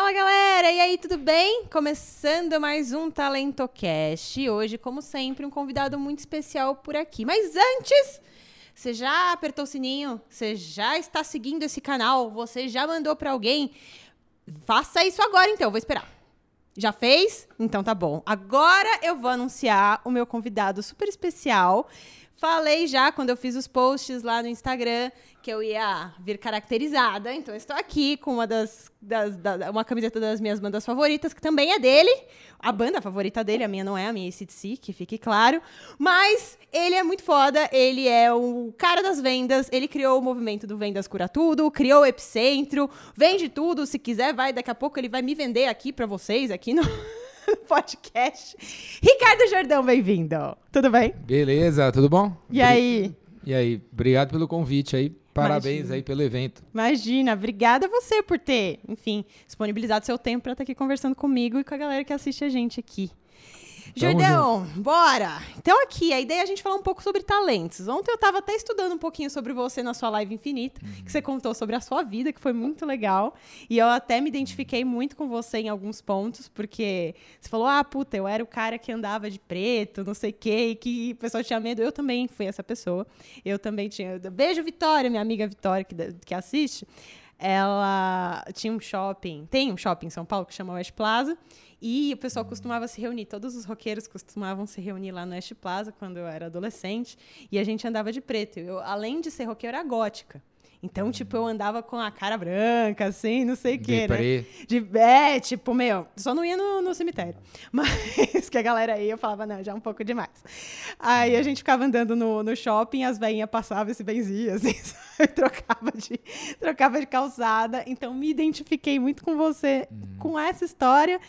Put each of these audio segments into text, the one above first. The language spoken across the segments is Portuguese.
Fala galera, e aí, tudo bem? Começando mais um TalentoCast. Hoje, como sempre, um convidado muito especial por aqui. Mas antes, você já apertou o sininho? Você já está seguindo esse canal? Você já mandou para alguém? Faça isso agora então, vou esperar. Já fez? Então tá bom. Agora eu vou anunciar o meu convidado super especial. Falei já quando eu fiz os posts lá no Instagram que eu ia vir caracterizada. Então, estou aqui com uma das, das da, uma camiseta das minhas bandas favoritas, que também é dele. A banda favorita dele, a minha não é, a minha é ACDC, que fique claro. Mas ele é muito foda, ele é o cara das vendas, ele criou o movimento do Vendas Cura Tudo, criou o Epicentro, vende tudo, se quiser, vai, daqui a pouco ele vai me vender aqui para vocês, aqui no... podcast. Ricardo Jordão, bem-vindo. Tudo bem? Beleza, tudo bom? E aí? E aí, obrigado pelo convite aí. Parabéns Imagina. aí pelo evento. Imagina, obrigada a você por ter, enfim, disponibilizado seu tempo para estar aqui conversando comigo e com a galera que assiste a gente aqui. Jordão, bora! Então aqui, a ideia é a gente falar um pouco sobre talentos. Ontem eu estava até estudando um pouquinho sobre você na sua live infinita, uhum. que você contou sobre a sua vida, que foi muito legal. E eu até me identifiquei muito com você em alguns pontos, porque você falou, ah, puta, eu era o cara que andava de preto, não sei o quê, e que o pessoal tinha medo. Eu também fui essa pessoa. Eu também tinha... Beijo, Vitória, minha amiga Vitória, que, que assiste. Ela tinha um shopping, tem um shopping em São Paulo que chama West Plaza, e o pessoal costumava se reunir, todos os roqueiros costumavam se reunir lá no West Plaza quando eu era adolescente, e a gente andava de preto. Eu, além de ser roqueiro, era gótica. Então, tipo, eu andava com a cara branca, assim, não sei o quê, né? De, é, tipo, meu, só não ia no, no, cemitério. Mas que a galera ia, eu falava, não, já é um pouco demais. Aí a gente ficava andando no, no shopping, as veinhas passavam e se benziam, assim, trocava de, trocava de calçada. Então, me identifiquei muito com você, hum. com essa história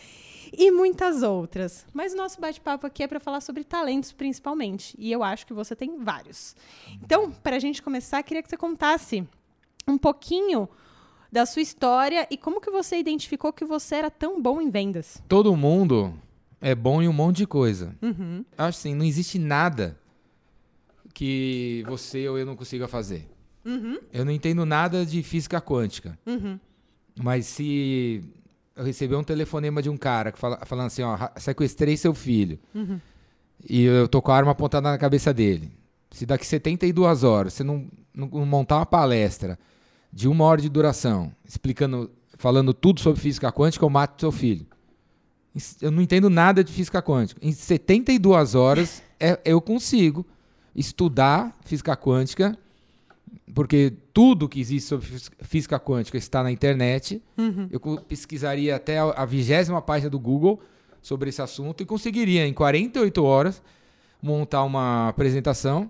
e muitas outras. Mas o nosso bate-papo aqui é para falar sobre talentos, principalmente. E eu acho que você tem vários. Então, para a gente começar, queria que você contasse um pouquinho da sua história e como que você identificou que você era tão bom em vendas. Todo mundo é bom em um monte de coisa. Uhum. Acho assim, não existe nada que você ou eu não consiga fazer. Uhum. Eu não entendo nada de física quântica. Uhum. Mas se eu recebi um telefonema de um cara que fala, falando assim, ó, sequestrei seu filho. Uhum. E eu tô com a arma apontada na cabeça dele. Se daqui 72 horas você não, não, montar uma palestra de uma hora de duração, explicando, falando tudo sobre física quântica, eu mato seu filho. Eu não entendo nada de física quântica. Em 72 horas é, eu consigo estudar física quântica porque tudo que existe sobre física quântica está na internet. Uhum. Eu pesquisaria até a vigésima página do Google sobre esse assunto e conseguiria, em 48 horas, montar uma apresentação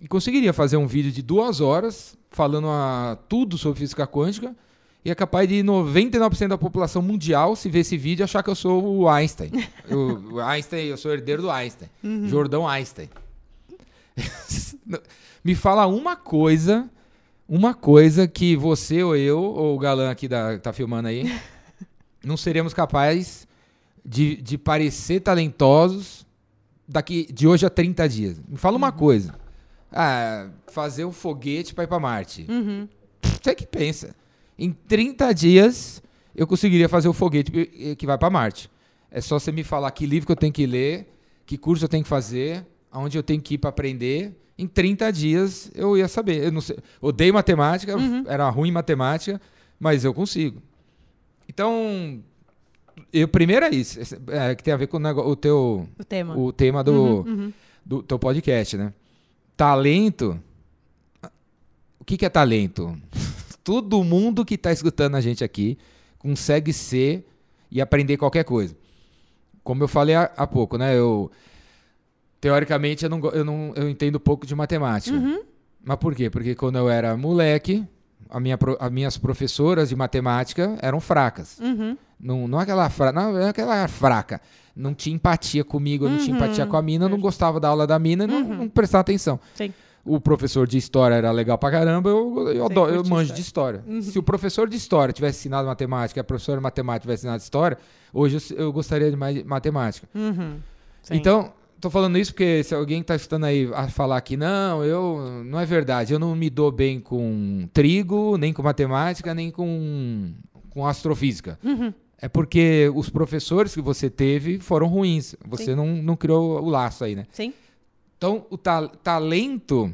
e conseguiria fazer um vídeo de duas horas falando a, tudo sobre física quântica e é capaz de 99% da população mundial, se ver esse vídeo, achar que eu sou o Einstein. eu, o Einstein, eu sou herdeiro do Einstein. Uhum. Jordão Einstein. Me fala uma coisa, uma coisa que você ou eu, ou o galã aqui da, que tá filmando aí, não seremos capazes de, de parecer talentosos daqui de hoje a 30 dias. Me fala uma uhum. coisa. Ah, fazer um foguete para ir para Marte. Uhum. Você que pensa. Em 30 dias eu conseguiria fazer o foguete que vai para Marte. É só você me falar que livro que eu tenho que ler, que curso eu tenho que fazer, aonde eu tenho que ir para aprender em 30 dias eu ia saber. Eu não sei, odeio matemática, uhum. era ruim em matemática, mas eu consigo. Então, eu, primeiro é isso, é, que tem a ver com o, negócio, o teu o tema, o tema do, uhum, uhum. do teu podcast, né? Talento. O que, que é talento? Todo mundo que está escutando a gente aqui consegue ser e aprender qualquer coisa. Como eu falei há, há pouco, né? Eu, teoricamente, eu não, eu não eu entendo pouco de matemática. Uhum. Mas por quê? Porque quando eu era moleque, a minha, as minhas professoras de matemática eram fracas. Uhum. Não, não, aquela fra, não, não aquela fraca. Não tinha empatia comigo, uhum. não tinha empatia com a mina, não gostava da aula da mina, não, uhum. não prestava atenção. Sim. O professor de história era legal pra caramba, eu, eu, adoro, eu manjo de história. Uhum. Se o professor de história tivesse ensinado matemática a professora de matemática tivesse ensinado história, hoje eu, eu gostaria de mais matemática. Uhum. Então, tô falando isso porque se alguém está escutando aí a falar que não, eu não é verdade, eu não me dou bem com trigo, nem com matemática, nem com, com astrofísica. Uhum. é porque os professores que você teve foram ruins. Você não, não criou o laço aí, né? Sim. Então, o ta talento,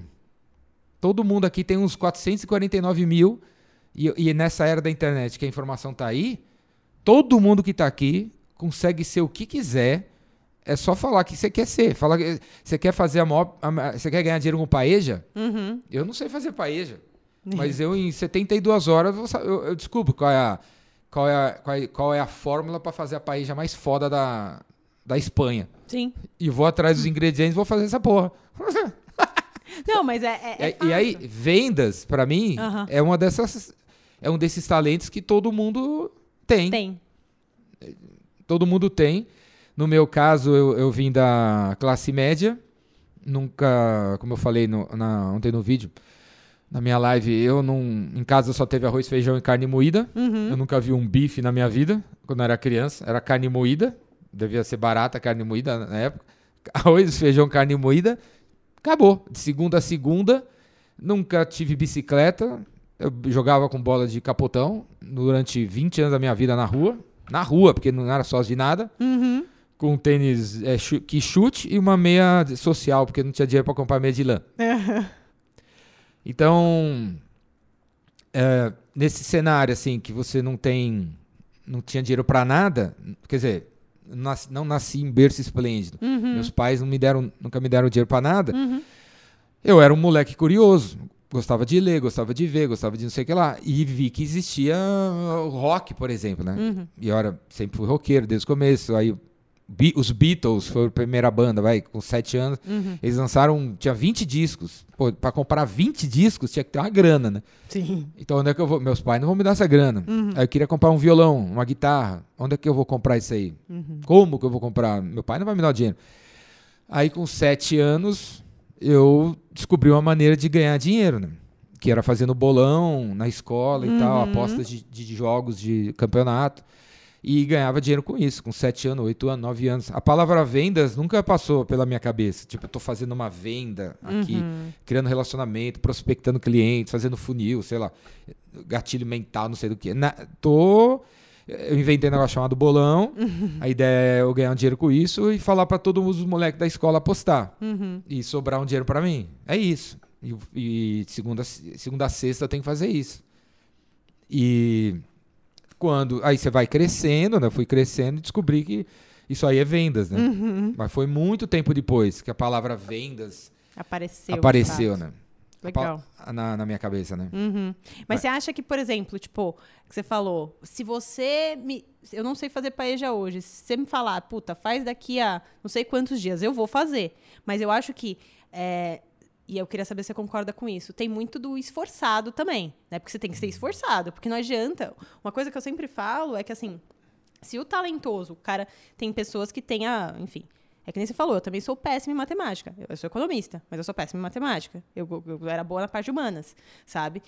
todo mundo aqui tem uns 449 mil, e, e nessa era da internet que a informação tá aí, todo mundo que tá aqui consegue ser o que quiser. É só falar que você quer ser. Falar que você quer fazer a maior. a- Você quer ganhar dinheiro com paeja? Uhum. Eu não sei fazer paeja. Mas eu, em 72 horas, eu, eu, descubro qual é a, qual é a, qual é, qual é a fórmula para fazer a paeja mais foda da, da Espanha. Sim. E vou atrás dos ingredientes e vou fazer essa porra. Não, mas é. é- é E- e aí, vendas, para mim, Aham. é uma dessas. É um desses talentos que todo mundo tem. Tem. Todo mundo tem. No meu caso, eu, eu vim da classe média. Nunca, como eu falei no- na- ontem no vídeo, na minha live, eu não. Em casa só teve arroz, feijão e carne moída. Uhum. Eu nunca vi um bife na minha vida, quando eu era criança. Era carne moída. Devia ser barata a carne moída na época. Arroz, feijão, carne moída. Acabou. De segunda a segunda. Nunca tive bicicleta. Eu jogava com bola de capotão durante 20 anos da minha vida na rua. Na rua, porque não era sócio de nada. Uhum. Com um tênis é, chu- que chute e uma meia social, porque não tinha dinheiro para comprar meia de lã. Então, é, nesse cenário assim que você não tem, não tinha dinheiro para nada, quer dizer, não nasci em berço esplêndido. Meus pais não me deram, nunca me deram dinheiro para nada. Eu era um moleque curioso, gostava de ler, gostava de ver, gostava de não sei o que lá, e vi que existia rock, por exemplo, né? E eu era, sempre fui roqueiro desde o começo. Aí os Beatles foi a primeira banda, vai, com sete anos. Eles lançaram, tinha 20 discos. Pô, pra comprar 20 discos tinha que ter uma grana, né? Sim. Então onde é que eu vou? Meus pais não vão me dar essa grana. Aí eu queria comprar um violão, uma guitarra. Onde é que eu vou comprar isso aí? Como que eu vou comprar? Meu pai não vai me dar o dinheiro. Aí com sete anos eu descobri uma maneira de ganhar dinheiro, né? Que era fazendo bolão na escola e tal, apostas de, de jogos de campeonato. E ganhava dinheiro com isso, com sete anos, oito anos, nove anos. A palavra vendas nunca passou pela minha cabeça. Tipo, eu tô fazendo uma venda aqui, criando relacionamento, prospectando clientes, fazendo funil, sei lá, gatilho mental, não sei do que. Na, tô. Eu inventei um negócio chamado bolão. A ideia é eu ganhar um dinheiro com isso e falar para todos os moleques da escola apostar. E sobrar um dinheiro para mim. É isso. E, e segunda, segunda a sexta eu tenho que fazer isso. E quando. Aí você vai crescendo, né? Eu fui crescendo e descobri que isso aí é vendas, né? Mas foi muito tempo depois que a palavra vendas Apareceu. apareceu, né? Legal. Na, na minha cabeça, né? Uhum. Mas você acha que, por exemplo, tipo, que você falou, se você me. Eu não sei fazer paeja hoje. Se você me falar, puta, faz daqui a não sei quantos dias, eu vou fazer. Mas eu acho que. é, e eu queria saber se você concorda com isso. Tem muito do esforçado também, né? Porque você tem que ser esforçado. Porque não adianta. Uma coisa que eu sempre falo é que, assim, se o talentoso, o cara tem pessoas que têm a. Enfim. É que nem você falou, eu também sou péssima em matemática. Eu, sou economista, mas eu sou péssima em matemática. Eu, eu- eu era boa na parte de humanas, sabe?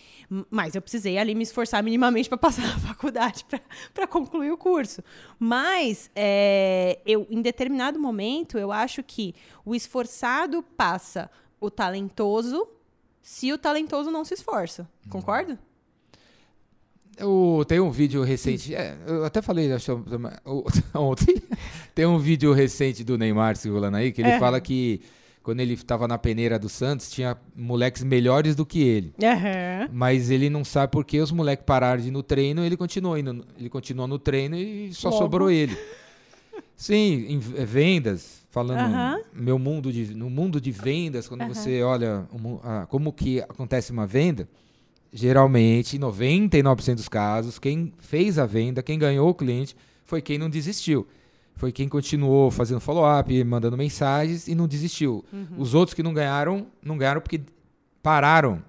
Mas eu precisei ali me esforçar minimamente para passar na faculdade, para concluir o curso. Mas, é, eu, em determinado momento, eu acho que o esforçado passa o talentoso se o talentoso não se esforça. Concorda? Eu tenho um vídeo recente, é, eu até falei acho, o- ontem, tem um vídeo recente do Neymar circulando aí, que ele É. fala que quando ele estava na peneira do Santos, tinha moleques melhores do que ele. Aham. Mas ele não sabe por que os moleques pararam de ir no treino, ele continuou indo, ele continuou no treino e só Logo. sobrou ele. Sim, em vendas, falando Aham. meu mundo de, no mundo de vendas, quando Aham. você olha mu- ah, como que acontece uma venda, geralmente, em 99% dos casos, quem fez a venda, quem ganhou o cliente, foi quem não desistiu. Foi quem continuou fazendo follow-up, mandando mensagens e não desistiu. Os outros que não ganharam, não ganharam porque pararam.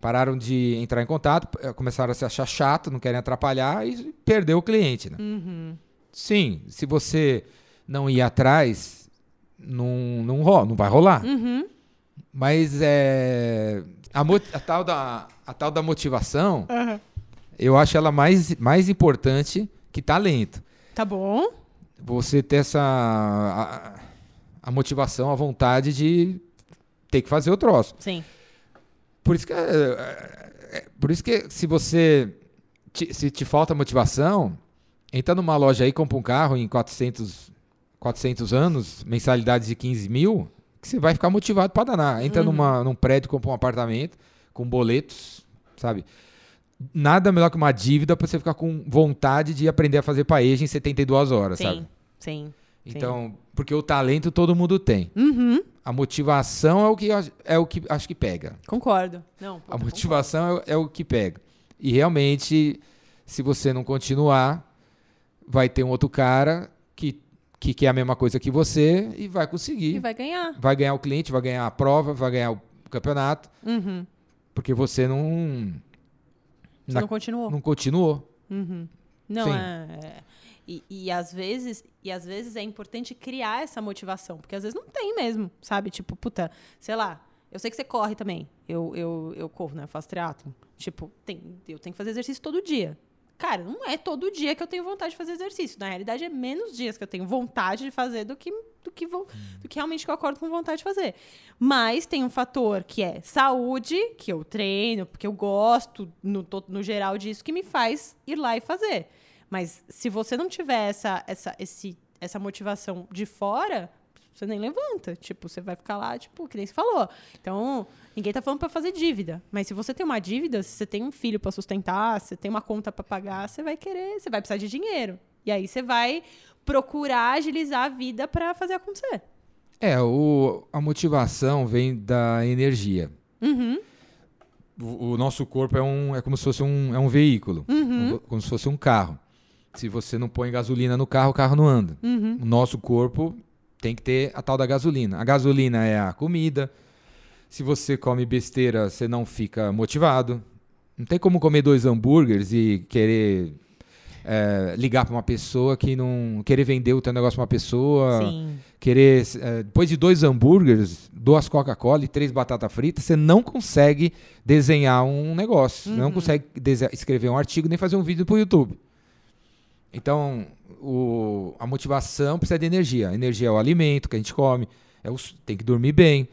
Pararam de entrar em contato, eh, começaram a se achar chato, não querem atrapalhar e perdeu o cliente. Né? Uhum. Sim, se você não ir atrás, não, não, ro- não vai rolar. Uhum. Mas é, a, a tal da, a tal da motivação, Aham. eu acho ela mais, mais importante que talento. Tá bom. Você ter essa a, a motivação, a vontade de ter que fazer o troço. Sim. Por isso que, é, é, é, por isso que se você te- se te falta motivação, Entra numa loja aí, compra um carro em 400, 400 anos, mensalidades de 15 mil, que você vai ficar motivado para danar. Entra uhum. numa, num prédio, compra um apartamento com boletos, sabe? Nada melhor que uma dívida para você ficar com vontade de aprender a fazer paeja em 72 horas, sim, sabe? Sim, Então, porque o talento todo mundo tem. Uhum. A motivação é o que é o que acho que pega. Concordo. Não, a motivação é, é, o que pega. E realmente, se você não continuar, vai ter um outro cara que, que quer a mesma coisa que você e vai conseguir. E vai ganhar. Vai ganhar o cliente, vai ganhar a prova, vai ganhar o campeonato. Uhum. Porque você não. Você na, não continuou. Não continuou. Uhum. Não, é, é. E, e, às vezes, e às vezes é importante criar essa motivação, porque às vezes não tem mesmo, sabe? Tipo, puta, sei lá, eu sei que você corre também. Eu, eu, eu corro, né? Eu faço triatlo. Tipo, tem, eu tenho que fazer exercício todo dia. Cara, não é todo dia que eu tenho vontade de fazer exercício. Na realidade, é menos dias que eu tenho vontade de fazer do que, do que, vou, do que realmente que eu acordo com vontade de fazer. Mas tem um fator que é saúde, que eu treino, porque eu gosto, no, no geral, disso, que me faz ir lá e fazer. Mas se você não tiver essa, essa, esse, essa motivação de fora, você nem levanta. Tipo, você vai ficar lá, tipo, que nem você falou. Então, Ninguém tá falando para fazer dívida. Mas se você tem uma dívida, se você tem um filho para sustentar, se você tem uma conta para pagar, você vai querer, você vai precisar de dinheiro. E aí você vai procurar agilizar a vida para fazer acontecer. É, o, a motivação vem da energia. Uhum. O, o, nosso corpo é, um, é como se fosse um, é um veículo, uhum. um, como se fosse um carro. Se você não põe gasolina no carro, o carro não anda. Uhum. O nosso corpo tem que ter a tal da gasolina. A gasolina é a comida, se você come besteira, você não fica motivado. Não tem como comer dois hambúrgueres e querer é, ligar para uma pessoa que não. querer vender o teu negócio para uma pessoa. Sim. Querer. É, depois de dois hambúrgueres, duas Coca-Cola e três batatas fritas, você não consegue desenhar um negócio. Uhum. Não consegue escrever um artigo nem fazer um vídeo para o YouTube. Então, o, a motivação precisa de energia. A energia é o alimento que a gente come, é o, tem que dormir bem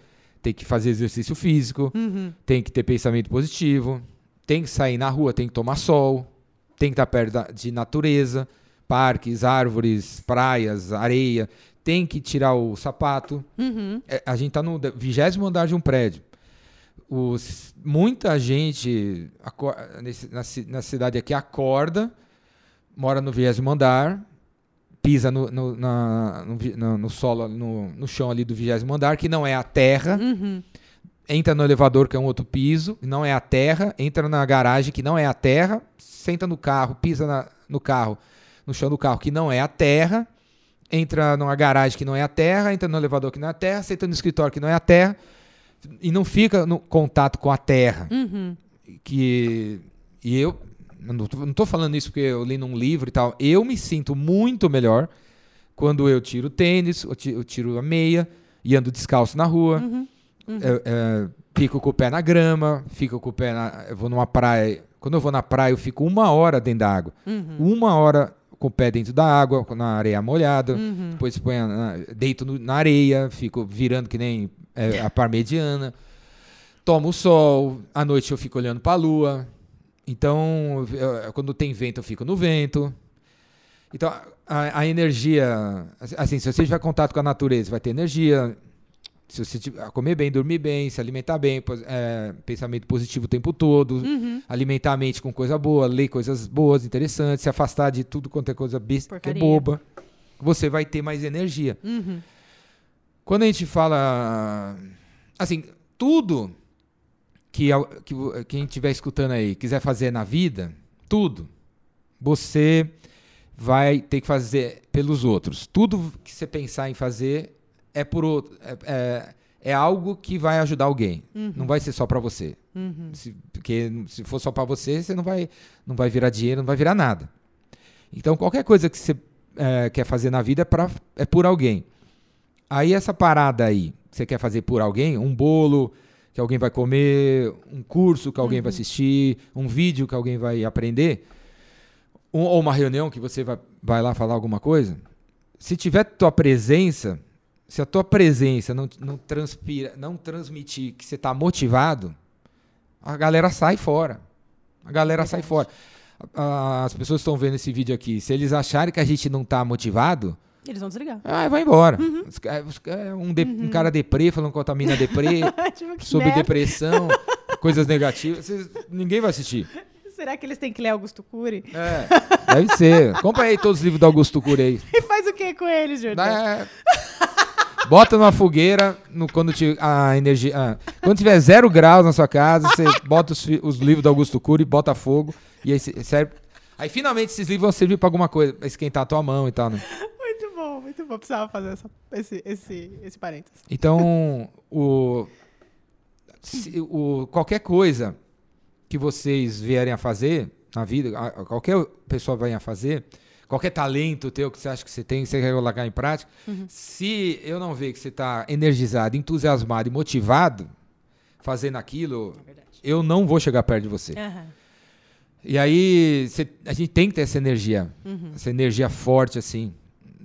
tem que fazer exercício físico, uhum. tem que ter pensamento positivo, tem que sair na rua, tem que tomar sol, tem que estar perto de natureza, parques, árvores, praias, areia, tem que tirar o sapato. Uhum. É, a gente está no vigésimo andar de um prédio. Os, muita gente nesse, na, na cidade aqui acorda, mora no vigésimo andar, pisa no, no, na, no, no, solo, no, no chão ali do vigésimo andar, que não é a terra. Uhum. Entra no elevador, que é um outro piso, não é a terra. Entra na garagem, que não é a terra. Senta no carro, pisa na, no carro, no chão do carro, que não é a terra. Entra numa garagem que não é a terra. Entra no elevador, que não é a terra. Senta no escritório, que não é a terra. E não fica no contato com a terra. Uhum. Que, e eu, não estou falando isso porque eu li num livro e tal. Eu me sinto muito melhor quando eu tiro tênis, eu tiro a meia e ando descalço na rua. Uhum, uhum. É, fico com o pé na grama, fico com o pé na. Eu vou numa praia. Quando eu vou na praia, eu fico uma hora dentro da água. Uhum. Uma hora com o pé dentro da água, na areia molhada. Uhum. Depois ponho na, deito no, na areia, fico virando que nem é, a parmediana. Tomo sol, à noite eu fico olhando para a lua. Então, quando tem vento, eu fico no vento. Então, a, a, energia. Assim, se você tiver contato com a natureza, vai ter energia. Se você tiver, comer bem, dormir bem, se alimentar bem, é, pensamento positivo o tempo todo, uhum. alimentar a mente com coisa boa, ler coisas boas, interessantes, se afastar de tudo quanto é coisa besta, que é boba, você vai ter mais energia. Uhum. Quando a gente fala. Assim, tudo que, que quem estiver escutando aí quiser fazer na vida, tudo, você vai ter que fazer pelos outros. Tudo que você pensar em fazer é por outro, é, é, é algo que vai ajudar alguém. Uhum. Não vai ser só para você. Uhum. Se, porque se for só para você, você não vai, não vai virar dinheiro, não vai virar nada. Então, qualquer coisa que você é, quer fazer na vida é, pra, é por alguém. Aí, essa parada aí, que você quer fazer por alguém, um bolo, que alguém vai comer, um curso que alguém uhum. vai assistir, um vídeo que alguém vai aprender, um, ou uma reunião que você vai, vai lá falar alguma coisa, se tiver tua presença, se a tua presença não, não transpira, não transmitir que você está motivado, a galera sai fora. A galera sai fora. as pessoas estão vendo esse vídeo aqui, se eles acharem que a gente não tá motivado, eles vão desligar. Ah, vai embora. Uhum. Um, de, uhum. um, cara deprê falando com a mina deprê, tipo, sobre merda. depressão, coisas negativas. Vocês, ninguém vai assistir. Será que eles têm que ler Augusto Cury? É, deve ser. Compra aí todos os livros do Augusto Cury aí. E faz o que com eles, Jordão? É, bota numa fogueira, no, quando te, a energia. Ah, quando tiver zero graus na sua casa, você bota os, os livros do Augusto Cury, bota fogo, e aí serve. Aí finalmente esses livros vão servir pra alguma coisa, pra esquentar a tua mão e tal, né? Muito bom, muito bom. Precisava fazer essa, esse, esse, esse parênteses. Então, o, se, o, qualquer coisa que vocês vierem a fazer na vida, qualquer pessoa venha a fazer, qualquer talento teu que você acha que você tem, que você quer colocar em prática, uhum. se eu não ver que você está energizado, entusiasmado e motivado fazendo aquilo, é eu não vou chegar perto de você. Uhum. E aí, cê, a gente tem que ter essa energia, uhum. essa energia forte, assim,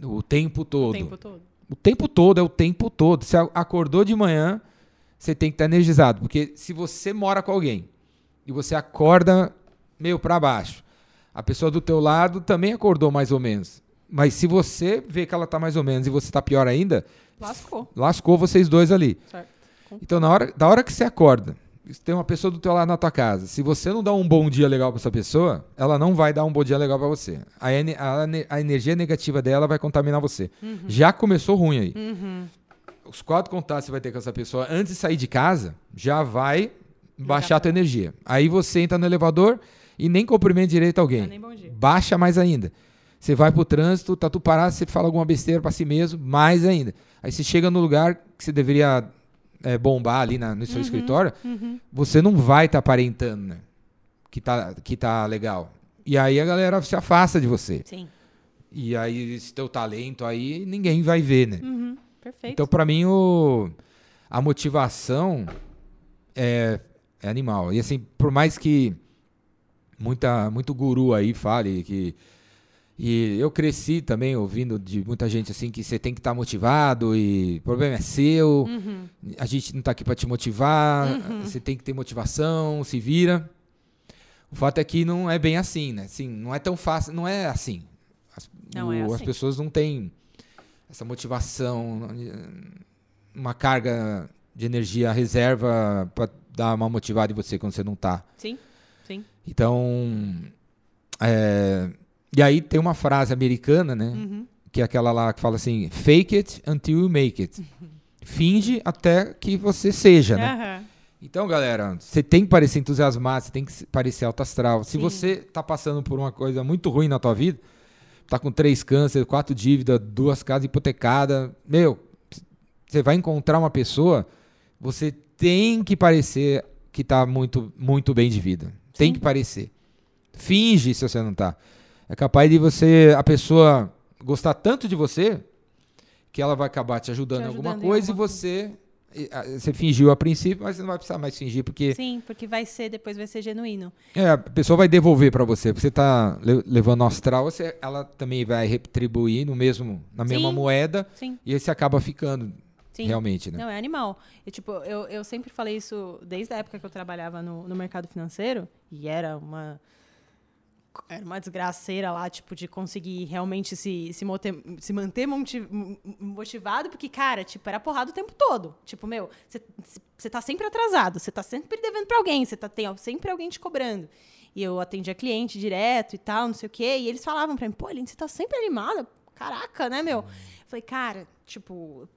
o tempo todo. O tempo todo. O tempo todo, é o tempo todo. Você acordou de manhã, você tem que estar energizado. Porque se você mora com alguém e você acorda meio para baixo, a pessoa do teu lado também acordou mais ou menos. Mas se você vê que ela tá mais ou menos e você tá pior ainda, lascou. Lascou vocês dois ali. Certo. Então, na hora, da hora que você acorda, tem uma pessoa do teu lado na tua casa. Se você não dá um bom dia legal para essa pessoa, ela não vai dar um bom dia legal para você. A, a, a, energia negativa dela vai contaminar você. Uhum. Já começou ruim aí. Uhum. Os quatro contatos que você vai ter com essa pessoa antes de sair de casa, já vai baixar a tua energia. Aí você entra no elevador e nem cumprimenta direito alguém. Baixa mais ainda. Você vai pro trânsito, tá tu parado, você fala alguma besteira para si mesmo, mais ainda. Aí você chega no lugar que você deveria é, bombar ali na, no seu uhum, escritório, uhum. você não vai estar tá aparentando, né? Que tá, que tá legal. E aí a galera se afasta de você. Sim. E aí esse teu talento aí ninguém vai ver, né? Uhum, perfeito. Então, para mim, o, a motivação é, é animal. E assim, por mais que muita, muito guru aí fale que e eu cresci também ouvindo de muita gente assim que você tem que estar tá motivado e o problema é seu, uhum. a gente não está aqui para te motivar, uhum. você tem que ter motivação, se vira. O fato é que não é bem assim, né? Assim, não é tão fácil, não é assim. As, não é o, é assim. as pessoas não têm essa motivação, uma carga de energia reserva para dar uma motivada em você quando você não está. Sim, sim. Então, é, e aí tem uma frase americana, né? Uhum. Que é aquela lá que fala assim: fake it until you make it. Uhum. Finge até que você seja, né? Uhum. Então, galera, você tem que parecer entusiasmado, você tem que parecer alto astral. Se Sim. você tá passando por uma coisa muito ruim na tua vida, tá com três cânceres, quatro dívidas, duas casas hipotecadas, meu, você vai encontrar uma pessoa, você tem que parecer que tá muito, muito bem de vida. Sim. Tem que parecer. Finge se você não tá. É capaz de você, a pessoa gostar tanto de você que ela vai acabar te ajudando, te ajudando em alguma coisa em e você você fingiu a princípio, mas você não vai precisar mais fingir porque Sim, porque vai ser depois vai ser genuíno. É, a pessoa vai devolver para você, você tá levando astral, você, ela também vai retribuir no mesmo na mesma sim, moeda sim. e aí você acaba ficando Sim. Realmente, né? Não, é animal. E, tipo, eu, eu sempre falei isso desde a época que eu trabalhava no, no mercado financeiro, e era uma era uma desgraceira lá, tipo, de conseguir realmente se, se, se manter motivado, porque, cara, tipo, era porrada o tempo todo. Tipo, meu, você tá sempre atrasado, você tá sempre devendo pra alguém, você tá, tem sempre alguém te cobrando. E eu atendia cliente direto e tal, não sei o quê, e eles falavam pra mim, pô, Aline, você tá sempre animada? Caraca, né, meu? Eu falei, cara, tipo,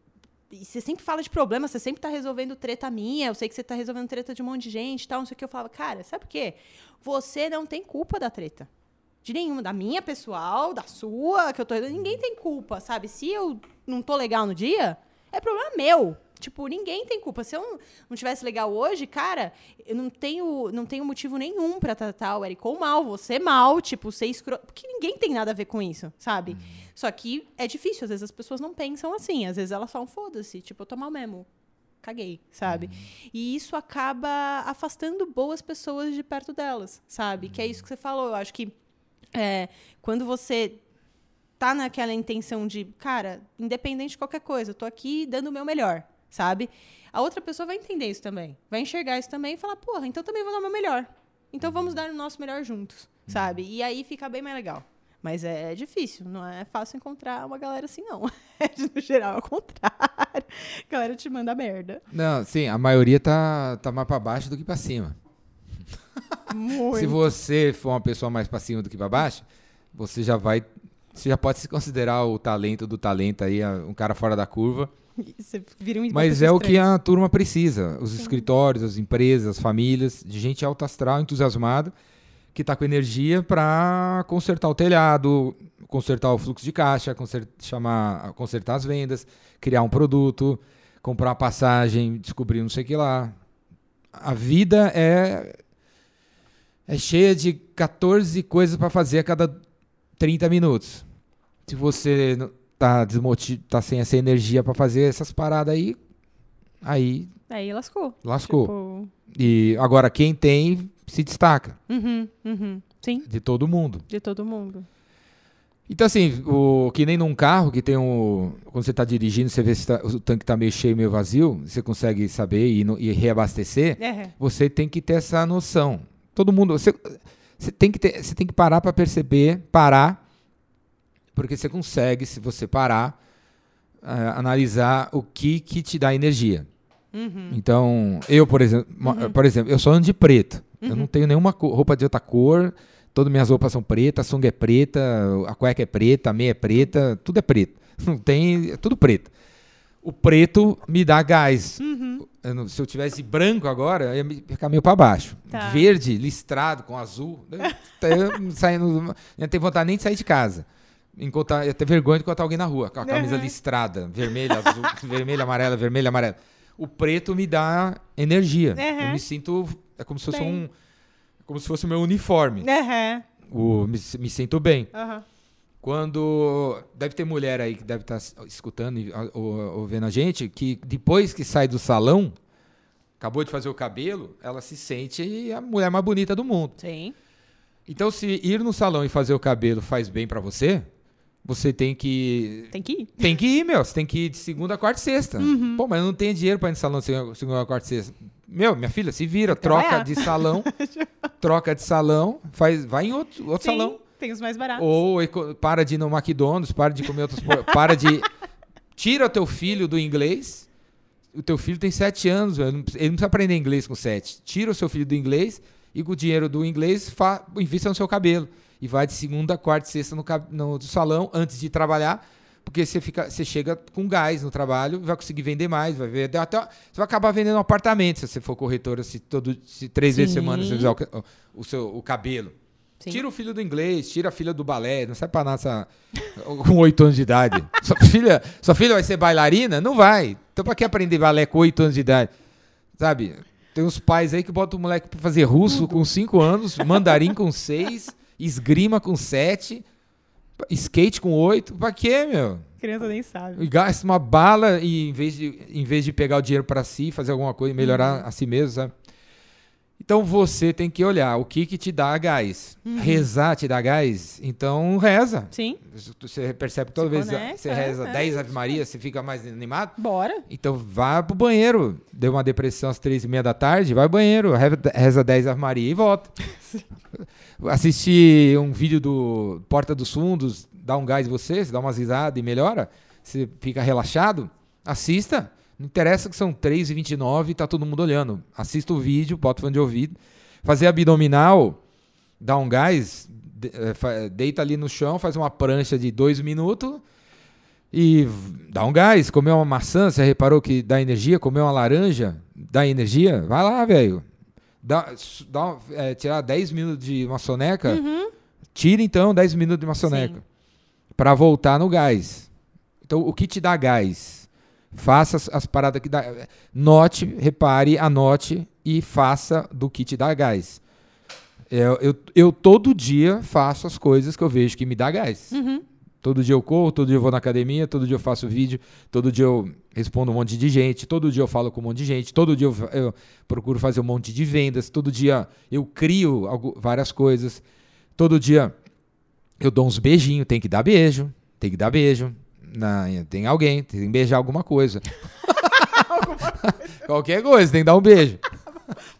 e você sempre fala de problema, você sempre tá resolvendo treta minha, eu sei que você tá resolvendo treta de um monte de gente e tal, não sei o que. Eu falava, cara, sabe por quê? Você não tem culpa da treta. De nenhuma, da minha pessoal, da sua, que eu tô. Ninguém tem culpa, sabe? Se eu não tô legal no dia, é problema meu. Tipo, ninguém tem culpa. Se eu não tivesse legal hoje, cara, eu não tenho, não tenho motivo nenhum para tratar o Eric ou mal, você mal, tipo, ser escroto. Porque ninguém tem nada a ver com isso, sabe? Uhum. Só que é difícil, às vezes as pessoas não pensam assim. Às vezes elas falam, foda-se, tipo, eu tô mal mesmo. Caguei, sabe? Uhum. E isso acaba afastando boas pessoas de perto delas, sabe? Uhum. Que é isso que você falou. Eu acho que é, quando você tá naquela intenção de, cara, independente de qualquer coisa, eu tô aqui dando o meu melhor sabe? A outra pessoa vai entender isso também. Vai enxergar isso também e falar, porra, então também vou dar o meu melhor. Então vamos dar o nosso melhor juntos. sabe? E aí fica bem mais legal. Mas é difícil, não é fácil encontrar uma galera assim, não. no geral, é o contrário. A galera te manda merda. Não, sim, a maioria tá, tá mais pra baixo do que pra cima. Muito. Se você for uma pessoa mais pra cima do que pra baixo, você já vai. Você já pode se considerar o talento do talento aí, um cara fora da curva. Um Mas é o pessoa que a turma precisa. Os escritórios, as empresas, as famílias, de gente alto astral, entusiasmada, que tá com energia para consertar o telhado, consertar o fluxo de caixa, conser- chamar, consertar as vendas, criar um produto, comprar uma passagem, descobrir não sei o que lá. A vida é é cheia de 14 coisas para fazer a cada 30 minutos. Se você tá desmoti tá sem essa energia para fazer essas paradas aí, aí Aí lascou. lascou. Tipo, E agora quem tem se destaca uhum, uhum. Sim, de todo mundo. de todo mundo. Então assim, o que nem num carro que tem um quando você está dirigindo, você vê se tá- o tanque está meio cheio, meio vazio, você consegue saber e, no- e reabastecer. É. Você tem que ter essa noção. Todo mundo, você, você tem que ter, você tem que parar para perceber, parar, porque você consegue, se você parar, ah, analisar o que que te dá energia. Uhum. Então, eu, por exemplo, ma- por exemplo, eu só ando de preto. Eu não tenho nenhuma roupa de outra cor. Todas minhas roupas são pretas, a sunga é preta, a cueca é preta, a meia é preta, tudo é preto. Não tem, é tudo preto. O preto me dá gás. Uhum. Eu não- se eu tivesse branco agora, eu ia ficar meio para baixo. Tá. Verde, listrado, com azul. Eu, eu não saindo, eu não tenho vontade nem de sair de casa. Encontrar, ia ter vergonha de encontrar alguém na rua, com a camisa Uhum. listrada, vermelha, azul, vermelha, amarela, vermelha, amarela. O preto me dá energia. Uhum. Eu me sinto. É como se fosse Bem. um. Como se fosse o meu uniforme. Aham. O, me, me sinto bem. Quando. Deve ter mulher aí que deve estar escutando e a- ou, ou vendo a gente, que depois que sai do salão, acabou de fazer o cabelo, ela se sente a mulher mais bonita do mundo. Sim. Então, se ir no salão e fazer o cabelo faz bem pra você, você tem que. Tem que ir. Tem que ir, meu. Você tem que ir de segunda, quarta e sexta. Pô, mas eu não tenho dinheiro pra ir no salão de segunda, quarta e sexta. Meu, minha filha, se vira, troca de salão, troca de salão, faz, vai em outro, outro Sim, salão. Tem os mais baratos. Ou para de ir no McDonald's, para de comer outras para de tira o teu filho do inglês. O teu filho tem sete anos, ele não precisa aprender inglês com sete. Tira o seu filho do inglês e com o dinheiro do inglês fa- invista no seu cabelo e vai de segunda, quarta e sexta no, no salão antes de trabalhar, porque você fica, você chega com gás no trabalho, vai conseguir vender mais, vai ver até você vai acabar vendendo um apartamento se você for corretora, se todo se três vezes por Sim. semana você fizer o, o seu o cabelo. Sim. Tira o filho do inglês, tira a filha do balé, não sai pra nada com oito anos de idade. Sua filha, sua filha vai ser bailarina? Não vai. Então pra que aprender balé com oito anos de idade? Sabe? Tem uns pais aí que botam o moleque pra fazer russo com cinco anos, mandarim com seis, esgrima com sete, skate com oito. Pra quê, meu? Criança nem sabe. E gasta uma bala e em vez de, em vez de pegar o dinheiro pra si, fazer alguma coisa e melhorar a si mesmo, sabe? Então você tem que olhar o que que te dá gás. Rezar te dá gás? Então reza. Sim. Você percebe que toda Se vez conecta, você é, reza é 10 Ave Maria, você fica mais animado? Bora. Então vá pro banheiro. Deu uma depressão às três e meia da tarde, vai ao banheiro, re- reza 10 Ave Maria e volta. Assistir um vídeo do Porta dos Fundos, dá um gás em você, você dá umas risadas e melhora, você fica relaxado, assista. Não interessa que são 3 e 29 e tá todo mundo olhando. Assista o vídeo, bota o fone de ouvido. Fazer abdominal, dá um gás, eh, deita ali no chão, faz uma prancha de dois minutos e dá um gás. Comer uma maçã, você reparou que dá energia? Comer uma laranja dá energia? Vai lá, velho. Dá, dá, é, tirar 10 minutos de uma soneca, tira então 10 minutos de uma soneca. Para voltar no gás. Então, o que te dá gás? Faça as, as paradas que dá. Note, repare, anote e faça do que te dá gás. Eu, eu, eu todo dia faço as coisas que eu vejo que me dá gás. Uhum. Todo dia eu corro, todo dia eu vou na academia, todo dia eu faço vídeo, todo dia eu respondo um monte de gente, todo dia eu falo com um monte de gente, todo dia eu, eu procuro fazer um monte de vendas, todo dia eu crio algu- várias coisas, todo dia eu dou uns beijinhos, tem que dar beijo, tem que dar beijo. Na, tem alguém, tem que beijar alguma coisa. Qualquer coisa, tem que dar um beijo.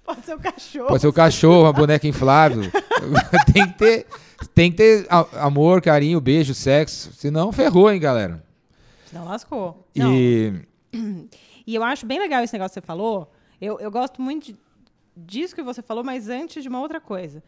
Pode ser o cachorro. Pode ser o cachorro, uma boneca inflável. tem que ter, tem que ter amor, carinho, beijo, sexo. Senão ferrou, hein, galera? Senão lascou. E... e eu acho bem legal esse negócio que você falou. Eu, eu gosto muito de, disso que você falou, mas antes de uma outra coisa.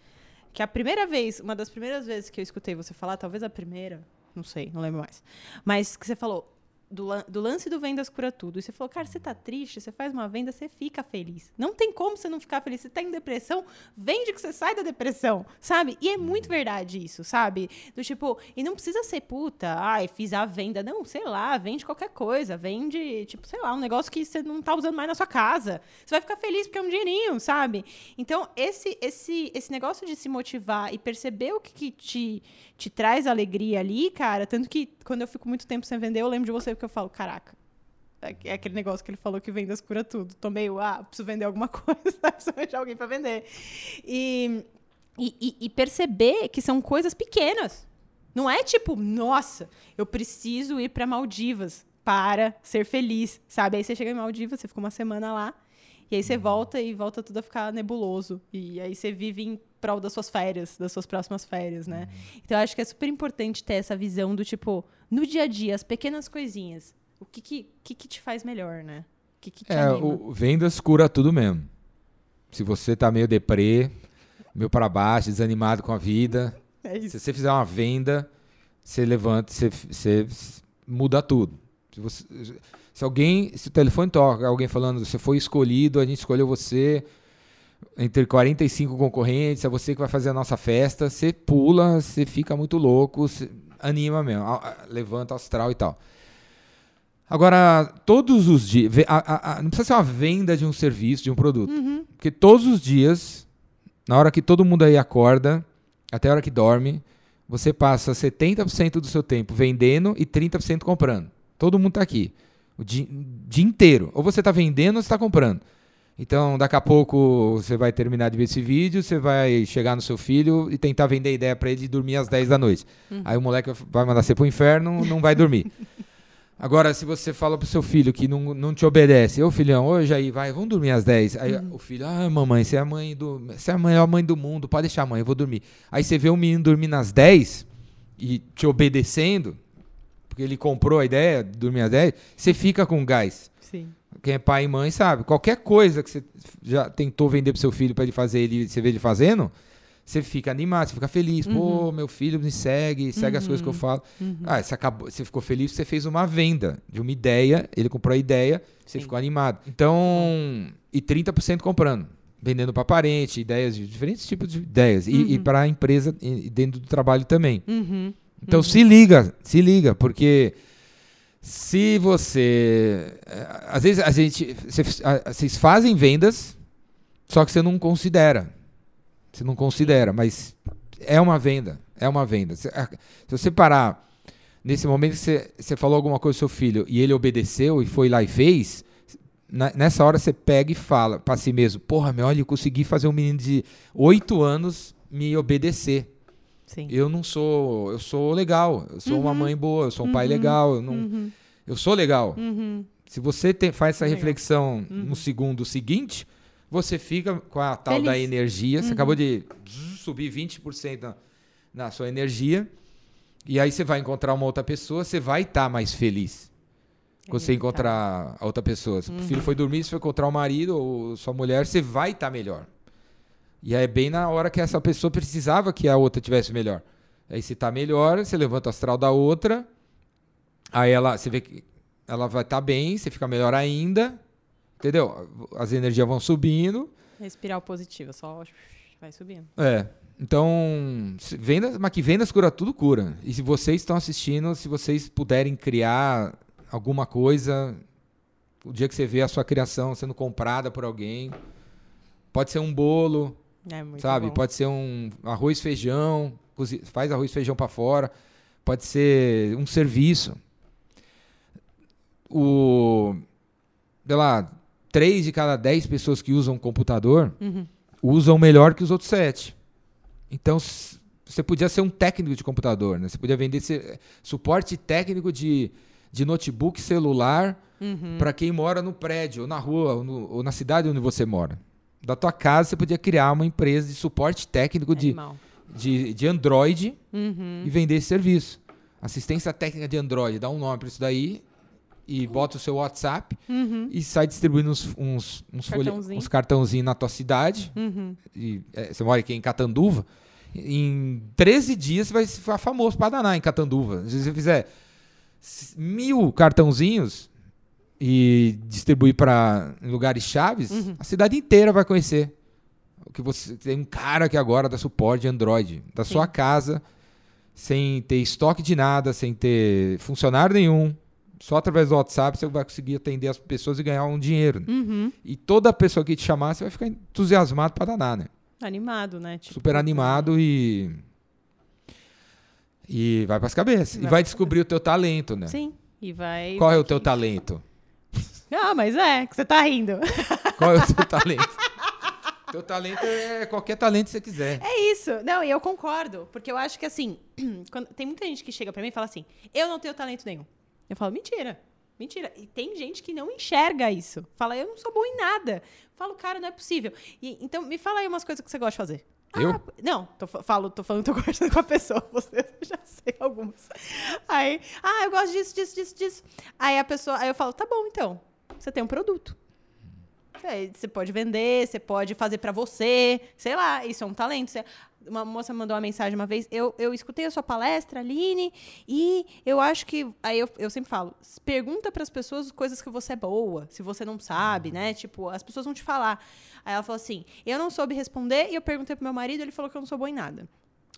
Que a primeira vez, uma das primeiras vezes que eu escutei você falar, talvez a primeira, não sei, não lembro mais. Mas que você falou, do, do, lance do vendas cura tudo. E você falou, cara, você tá triste, você faz uma venda, você fica feliz. Não tem como você não ficar feliz. Você tá em depressão, vende que você sai da depressão, sabe? E é muito verdade isso, sabe? Do tipo, e não precisa ser puta, ai, fiz a venda. Não, sei lá, vende qualquer coisa. Vende, tipo, sei lá, um negócio que você não tá usando mais na sua casa. Você vai ficar feliz porque é um dinheirinho, sabe? Então, esse, esse, esse negócio de se motivar e perceber o que, que te, te traz alegria ali, cara, tanto que quando eu fico muito tempo sem vender, eu lembro de você porque eu falo, caraca, é, é aquele negócio que ele falou que vendas cura tudo. Tô meio, ah, preciso vender alguma coisa, preciso arranjar alguém para vender. E, e, e, perceber que são coisas pequenas. Não é tipo, nossa, eu preciso ir para Maldivas para ser feliz, sabe? Aí você chega em Maldivas, você fica uma semana lá, e aí você volta e volta tudo a ficar nebuloso. E aí você vive em prol das suas férias, das suas próximas férias, né? Uhum. Então eu acho que é super importante ter essa visão do tipo, no dia a dia, as pequenas coisinhas. O que que, que, que te faz melhor, né? O que, que te é, anima? O, vendas cura tudo mesmo. Se você tá meio deprê, meio para baixo, desanimado com a vida, é se você fizer uma venda, você levanta, você, você muda tudo. Se, você, se alguém, se o telefone toca, alguém falando, você foi escolhido, a gente escolheu você, entre 45 concorrentes, é você que vai fazer a nossa festa, você pula, você fica muito louco, anima mesmo, levanta astral e tal. Agora, todos os dias, não precisa ser uma venda de um serviço, de um produto, uhum. porque todos os dias, na hora que todo mundo aí acorda, até a hora que dorme, você passa 70% do seu tempo vendendo e 30% comprando. Todo mundo está aqui. O dia, dia, inteiro. Ou você está vendendo ou você está comprando. Então, daqui a pouco você vai terminar de ver esse vídeo, você vai chegar no seu filho e tentar vender ideia para ele de dormir às 10 da noite. Uhum. Aí o moleque vai mandar você pro inferno, não vai dormir. Agora, se você fala pro seu filho que não, não te obedece, ô filhão, hoje aí, vai, vamos dormir às 10. Aí uhum. o filho, ah, mamãe, você é a mãe do. Você é a maior mãe do mundo, pode deixar, mãe, eu vou dormir. Aí você vê o menino dormindo às 10 e te obedecendo, porque ele comprou a ideia de dormir às 10, você fica com gás. Quem é pai e mãe sabe. Qualquer coisa que você já tentou vender pro seu filho para ele fazer, ele, você vê ele fazendo, você fica animado, você fica feliz. Uhum. Pô, meu filho me segue, segue uhum. as coisas que eu uhum. falo. Uhum. Ah, você, acabou, você ficou feliz, você fez uma venda de uma ideia, ele comprou a ideia, você Sim. ficou animado. Então, e 30% comprando. Vendendo para parente, ideias de diferentes tipos de ideias. E, e uhum. para a empresa dentro do trabalho também. Uhum. Então se liga, se liga, porque se você. Eh, às vezes a gente. Vocês fazem vendas, só que você não considera. Você não considera, mas é uma venda. É uma venda. Se, você parar nesse momento que você, você falou alguma coisa do seu filho e ele obedeceu e foi lá e fez, na, nessa hora você pega e fala para si mesmo: Porra, meu, olha, eu consegui fazer um menino de 8 anos me obedecer. Sim. Eu não sou, eu sou legal, eu sou uhum. uma mãe boa, eu sou um uhum. pai legal, eu não, uhum. eu sou legal. Uhum. Se você tem, faz essa reflexão no uhum. segundo seguinte, você fica com a tal Feliz. da energia. Você acabou de subir 20% na, na sua energia. E aí você vai encontrar uma outra pessoa, você vai estar tá mais feliz. Quando você encontrar a outra pessoa. Se o filho foi dormir, se foi encontrar o marido ou sua mulher, você vai estar tá melhor. E aí é bem na hora que essa pessoa precisava que a outra tivesse melhor. Aí se tá melhor, você levanta o astral da outra. Aí ela, você vê que ela vai estar tá bem, você fica melhor ainda. Entendeu? As energias vão subindo. Espiral positiva, só vai subindo. É. Então, vendas, mas que vendas cura tudo cura. E se vocês estão assistindo, se vocês puderem criar alguma coisa, o dia que você vê a sua criação sendo comprada por alguém, pode ser um bolo, é muito sabe? Bom. Pode ser um arroz, feijão, faz arroz, feijão para fora. Pode ser um serviço. O, sei lá, três de cada dez pessoas que usam computador uhum. usam melhor que os outros sete. Então, você podia ser um técnico de computador, né? Você podia vender suporte técnico de, de notebook celular uhum. para quem mora no prédio, ou na rua, ou, no, ou na cidade onde você mora. Da tua casa, você podia criar uma empresa de suporte técnico de, Animal. de, de Android Uhum. e vender esse serviço. Assistência técnica de Android, dá um nome para isso daí e bota o seu WhatsApp Uhum. e sai distribuindo uns, uns, uns, Cartãozinho. uns cartãozinhos na tua cidade. Uhum. E, é, você mora aqui em Catanduva. Em 13 dias você vai ficar famoso para danar em Catanduva. Se você fizer mil cartãozinhos e distribuir para lugares chaves, Uhum. a cidade inteira vai conhecer. O que você tem um cara que agora dá suporte Android da Sim. sua casa, sem ter estoque de nada, sem ter funcionário nenhum. Só através do WhatsApp você vai conseguir atender as pessoas e ganhar um dinheiro. né? Uhum. E toda pessoa que te chamar, você vai ficar entusiasmado para danar, né? Animado, né? Tipo, Super animado e. E vai pras cabeças. Vai e vai descobrir o teu talento, né? Sim. E vai. Qual é o teu talento? Ah, mas é, que você tá rindo. Qual é o teu talento? teu talento é qualquer talento que você quiser. É isso. Não, e eu concordo. Porque eu acho que assim, quando- tem muita gente que chega pra mim e fala assim: eu não tenho talento nenhum. Eu falo, mentira. Mentira. E tem gente que não enxerga isso. Fala, eu não sou bom em nada. Eu falo, cara, não é possível. E, então, me fala aí umas coisas que você gosta de fazer. Eu? Ah, não, tô, fa- falo, tô falando, tô conversando com a pessoa, você já sei algumas. Aí, ah, eu gosto disso, disso, disso, disso. Aí a pessoa, aí eu falo, tá bom, então, você tem um produto. Aí Você pode vender, você pode fazer pra você, sei lá, isso é um talento. Uma moça mandou uma mensagem uma vez, eu, eu escutei a sua palestra, Aline, e eu acho que. Aí eu, eu sempre falo, pergunta pras pessoas coisas que você é boa, se você não sabe, né? Tipo, as pessoas vão te falar. Aí ela falou assim: eu não soube responder, e eu perguntei pro meu marido, ele falou que eu não sou boa em nada.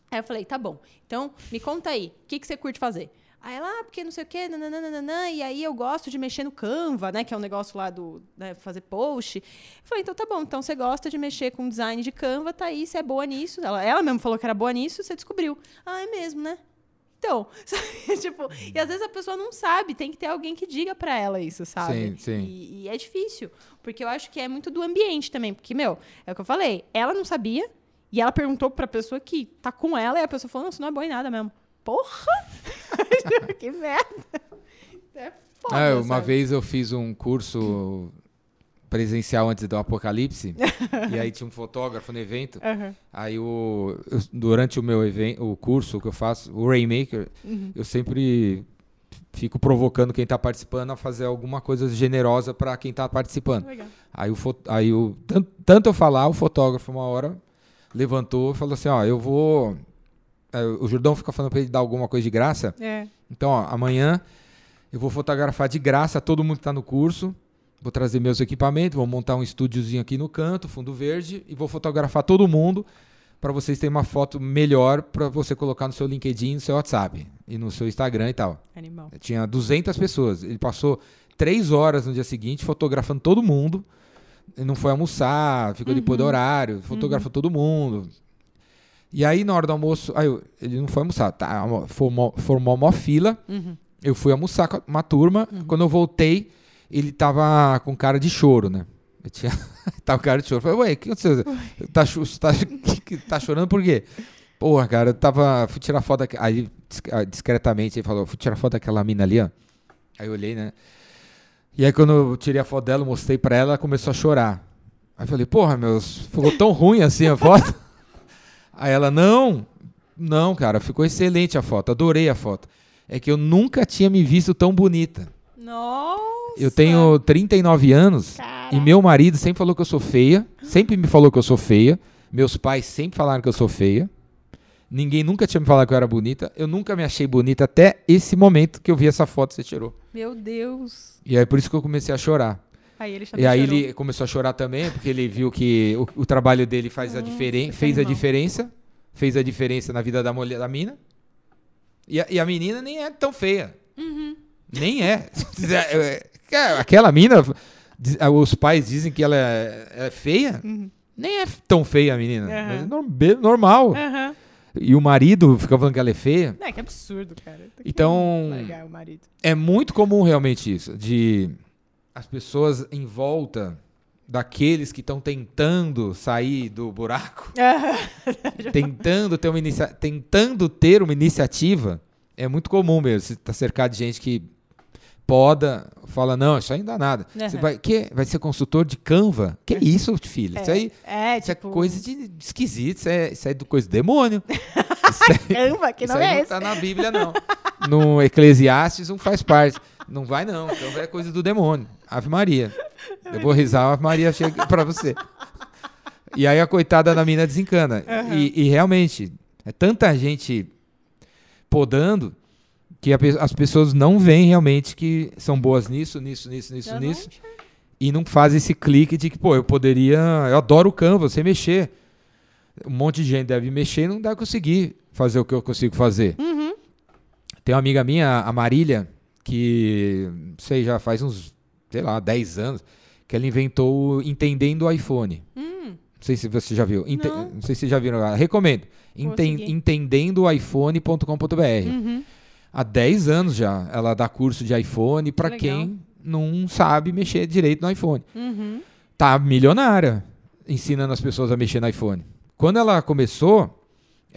Aí eu falei, tá bom. Então, me conta aí, o que, que você curte fazer? Aí ela, ah, porque não sei o quê, nananana, e aí eu gosto de mexer no Canva, né, que é um negócio lá do, né, fazer post. Eu falei, então tá bom, então você gosta de mexer com design de Canva, tá aí, você é boa nisso. Ela, ela mesmo falou que era boa nisso, você descobriu. Ah, é mesmo, né? Então, sabe, tipo, e às vezes a pessoa não sabe, tem que ter alguém que diga pra ela isso, sabe? Sim, sim. E, e é difícil, porque eu acho que é muito do ambiente também, porque, meu, é o que eu falei, ela não sabia, e ela perguntou pra pessoa que tá com ela, e a pessoa falou, não, você não é boa em nada mesmo. Porra! que merda! É foda, Ah, uma sabe? vez eu fiz um curso presencial antes do apocalipse, e aí tinha um fotógrafo no evento. Aham. Aí o, eu- durante o meu evento, o curso que eu faço, o Rainmaker, Uhum. eu sempre fico provocando quem está participando a fazer alguma coisa generosa para quem está participando. Legal. Aí o aí o tan- tanto eu falar, o fotógrafo uma hora levantou e falou assim, ó, eu vou o Jordão fica falando para ele dar alguma coisa de graça. É. Então, ó, amanhã eu vou fotografar de graça todo mundo que está no curso. Vou trazer meus equipamentos, vou montar um estúdiozinho aqui no canto, fundo verde, e vou fotografar todo mundo para vocês terem uma foto melhor para você colocar no seu LinkedIn, no seu WhatsApp e no seu Instagram e tal. Animal. Tinha 200 pessoas. Ele passou três horas no dia seguinte fotografando todo mundo. Ele não foi almoçar, ficou depois do horário, fotografou todo mundo. E aí, na hora do almoço, aí eu- ele não foi almoçar, tá, formou, formou uma fila. Uhum. Eu fui almoçar com uma turma. Quando eu voltei, ele tava com cara de choro, né? Eu tinha... tava com cara de choro. Eu falei, ué, o que aconteceu? Tá, tá, tá chorando por quê? Porra, cara, eu tava. Fui tirar foto. Aí, ah, discretamente, ele falou: fui tirar foto daquela mina ali, ó. Aí eu olhei, né? E aí, quando eu tirei a foto dela, mostrei pra ela, ela começou a chorar. Aí eu falei: porra, meus. Ficou tão ruim assim a foto? Aí ela: não, não, cara, ficou excelente a foto, adorei a foto. É que eu nunca tinha me visto tão bonita. Nossa! Eu tenho 39 anos Caraca. e meu marido sempre falou que eu sou feia. Sempre me falou que eu sou feia. Meus pais sempre falaram que eu sou feia. Ninguém nunca tinha me falado que eu era bonita. Eu nunca me achei bonita até esse momento que eu vi essa foto que você tirou. Meu Deus. E aí por isso que eu comecei a chorar. Aí ele E aí ele começou a chorar também, porque ele viu que o, o trabalho dele faz a diferença, que fez a diferença, fez a diferença na vida da mulher, da mina. E a, e a menina nem é tão feia. Uhum. Nem é. É, Aquela mina, ah, os pais dizem que ela é, é feia. Nem é tão feia a menina. Uhum. Aham. É normal. Aham. E o marido fica falando que ela é feia. É, que absurdo, cara. Tá Então-. É muito comum realmente isso, de as pessoas em volta daqueles que estão tentando sair do buraco, tentando ter uma inicia tentando ter uma iniciativa, é muito comum mesmo. Você tá cercado de gente que poda, fala, não, isso aí não dá nada. Uhum. Você vai, que, vai ser consultor de Canva? Que isso, filho? Isso aí É, isso tipo... é coisa de esquisito, isso é, isso é do coisa do demônio. Isso aí, Canva, que isso não aí é não esse. tá na Bíblia, não. No Eclesiastes não faz parte. Não vai, não. Canva é coisa do demônio. Ave Maria. Eu vou risar, a Ave Maria chega pra você. E aí a coitada da mina desencana. E, e realmente, é tanta gente podando que a as pessoas não veem realmente que são boas nisso, nisso, nisso, nisso, Eu não nisso. E não fazem esse clique de que, pô, eu poderia. Eu adoro o Canva, você mexer. Um monte de gente deve mexer e não deve conseguir fazer o que eu consigo fazer. Uhum. Tem uma amiga minha, a Marília, que não sei, já faz uns, sei lá, 10 anos, que ela inventou o Entendendo o iPhone. Hum, Não sei se você já viu. Ente- Não. não sei se vocês já viram. Recomendo. Enten seguir. entendendoiphone.com.br. uhum. Há 10 anos já ela dá curso de iPhone para quem não sabe mexer direito no iPhone. Uhum. Tá milionária ensinando as pessoas a mexer no iPhone. Quando ela começou,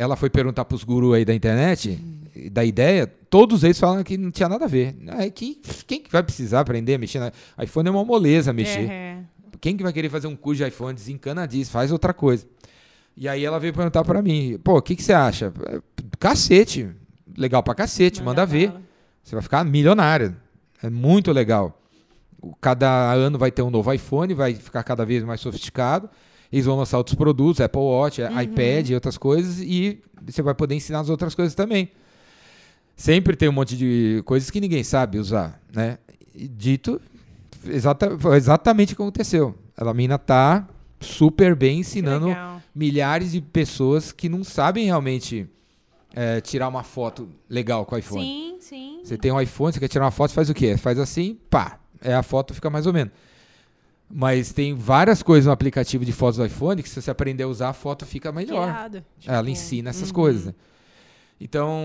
ela foi perguntar pros gurus aí da internet, da ideia, todos eles falam que não tinha nada a ver. É, que, quem que vai precisar aprender a mexer no iPhone? É uma moleza mexer. É. Quem que vai querer fazer um curso de iPhone? Desencana disso, faz outra coisa. E aí ela veio perguntar pra mim, pô, o que, que você acha? É, Cacete, legal pra cacete, manda, ver. bala. Você vai ficar milionário. É muito legal. Cada ano vai ter um novo iPhone, vai ficar cada vez mais sofisticado. Eles vão lançar outros produtos, Apple Watch, Uhum. iPad e outras coisas, e você vai poder ensinar as outras coisas também. Sempre tem um monte de coisas que ninguém sabe usar, né? Dito, exata, foi exatamente o que aconteceu. A mina tá super bem ensinando milhares de pessoas que não sabem realmente é, tirar uma foto legal com o iPhone. Sim, sim. Você tem um iPhone, você quer tirar uma foto, faz o quê? Faz assim, pá. É a foto fica mais ou menos. Mas tem várias coisas no aplicativo de fotos do iPhone que se você aprender a usar, a foto fica melhor. irado. Ela Tipo, ensina essas uhum. coisas. né? Então,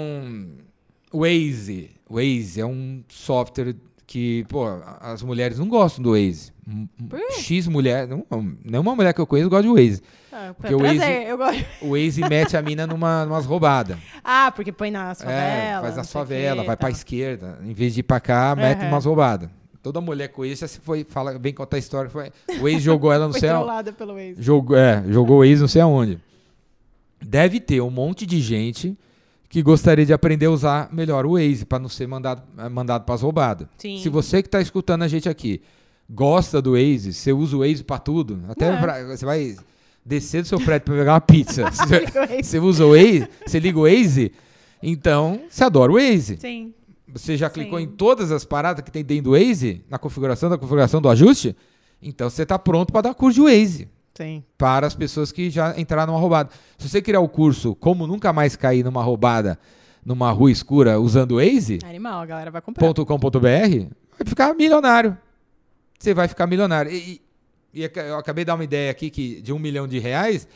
Waze. Waze é um software que, pô, as mulheres não gostam do Waze. X mulher, não, nenhuma mulher que eu conheço gosta de Waze. Ah, Porque o Waze- eu gosto. O Waze mete a mina numa umas roubadas. Ah, porque põe nas favelas. É, faz favelas, quê, vai pra tal. esquerda. Em vez de ir pra cá, mete Aham. umas roubadas. Toda mulher com isso foi, fala, vem contar a história. Foi, o Waze jogou ela no Foi céu. trollada pelo Waze. Jogou, é, jogou o Waze não sei aonde. Deve ter um monte de gente que gostaria de aprender a usar melhor o Waze para não ser mandado, eh, mandado para as roubadas. Sim. Se você que está escutando a gente aqui gosta do Waze, você usa o Waze para tudo, até É. pra- você vai descer do seu prédio para pegar uma pizza. você, Liga o Waze. você usa o Waze, você liga o Waze, então você adora o Waze. Sim. Você já clicou Sim. em todas as paradas que tem dentro do Waze, na configuração da configuração do ajuste? Então você está pronto para dar curso de Waze Sim. para as pessoas que já entraram numa roubada. Se você criar o curso Como Nunca Mais Cair numa Roubada numa rua escura usando o Waze, Animal, a galera vai comprar. .com.br, vai ficar milionário. Você vai ficar milionário. E, e- e eu acabei de dar uma ideia aqui que, de um milhão de reais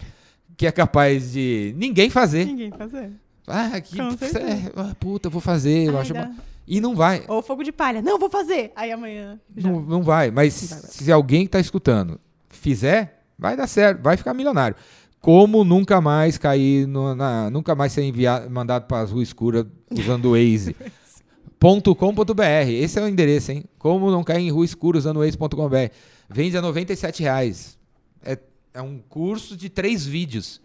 que é capaz de ninguém fazer. Ninguém fazer. Ah, que, é, ah, puta, eu vou fazer. Eu Ai, acho uma- E não vai. Ou fogo de palha. Não, vou fazer. Aí amanhã. já. Não, não vai. Mas Não vai, se alguém que está escutando fizer, vai dar certo, vai ficar milionário. Como nunca mais cair, no- na, nunca mais ser enviado, mandado para as ruas escuras usando o Waze. .com.br, esse é o endereço, hein? Como não cair em rua escura usando o Waze.com.br. Vende a 97 reais. É, é um curso de três vídeos.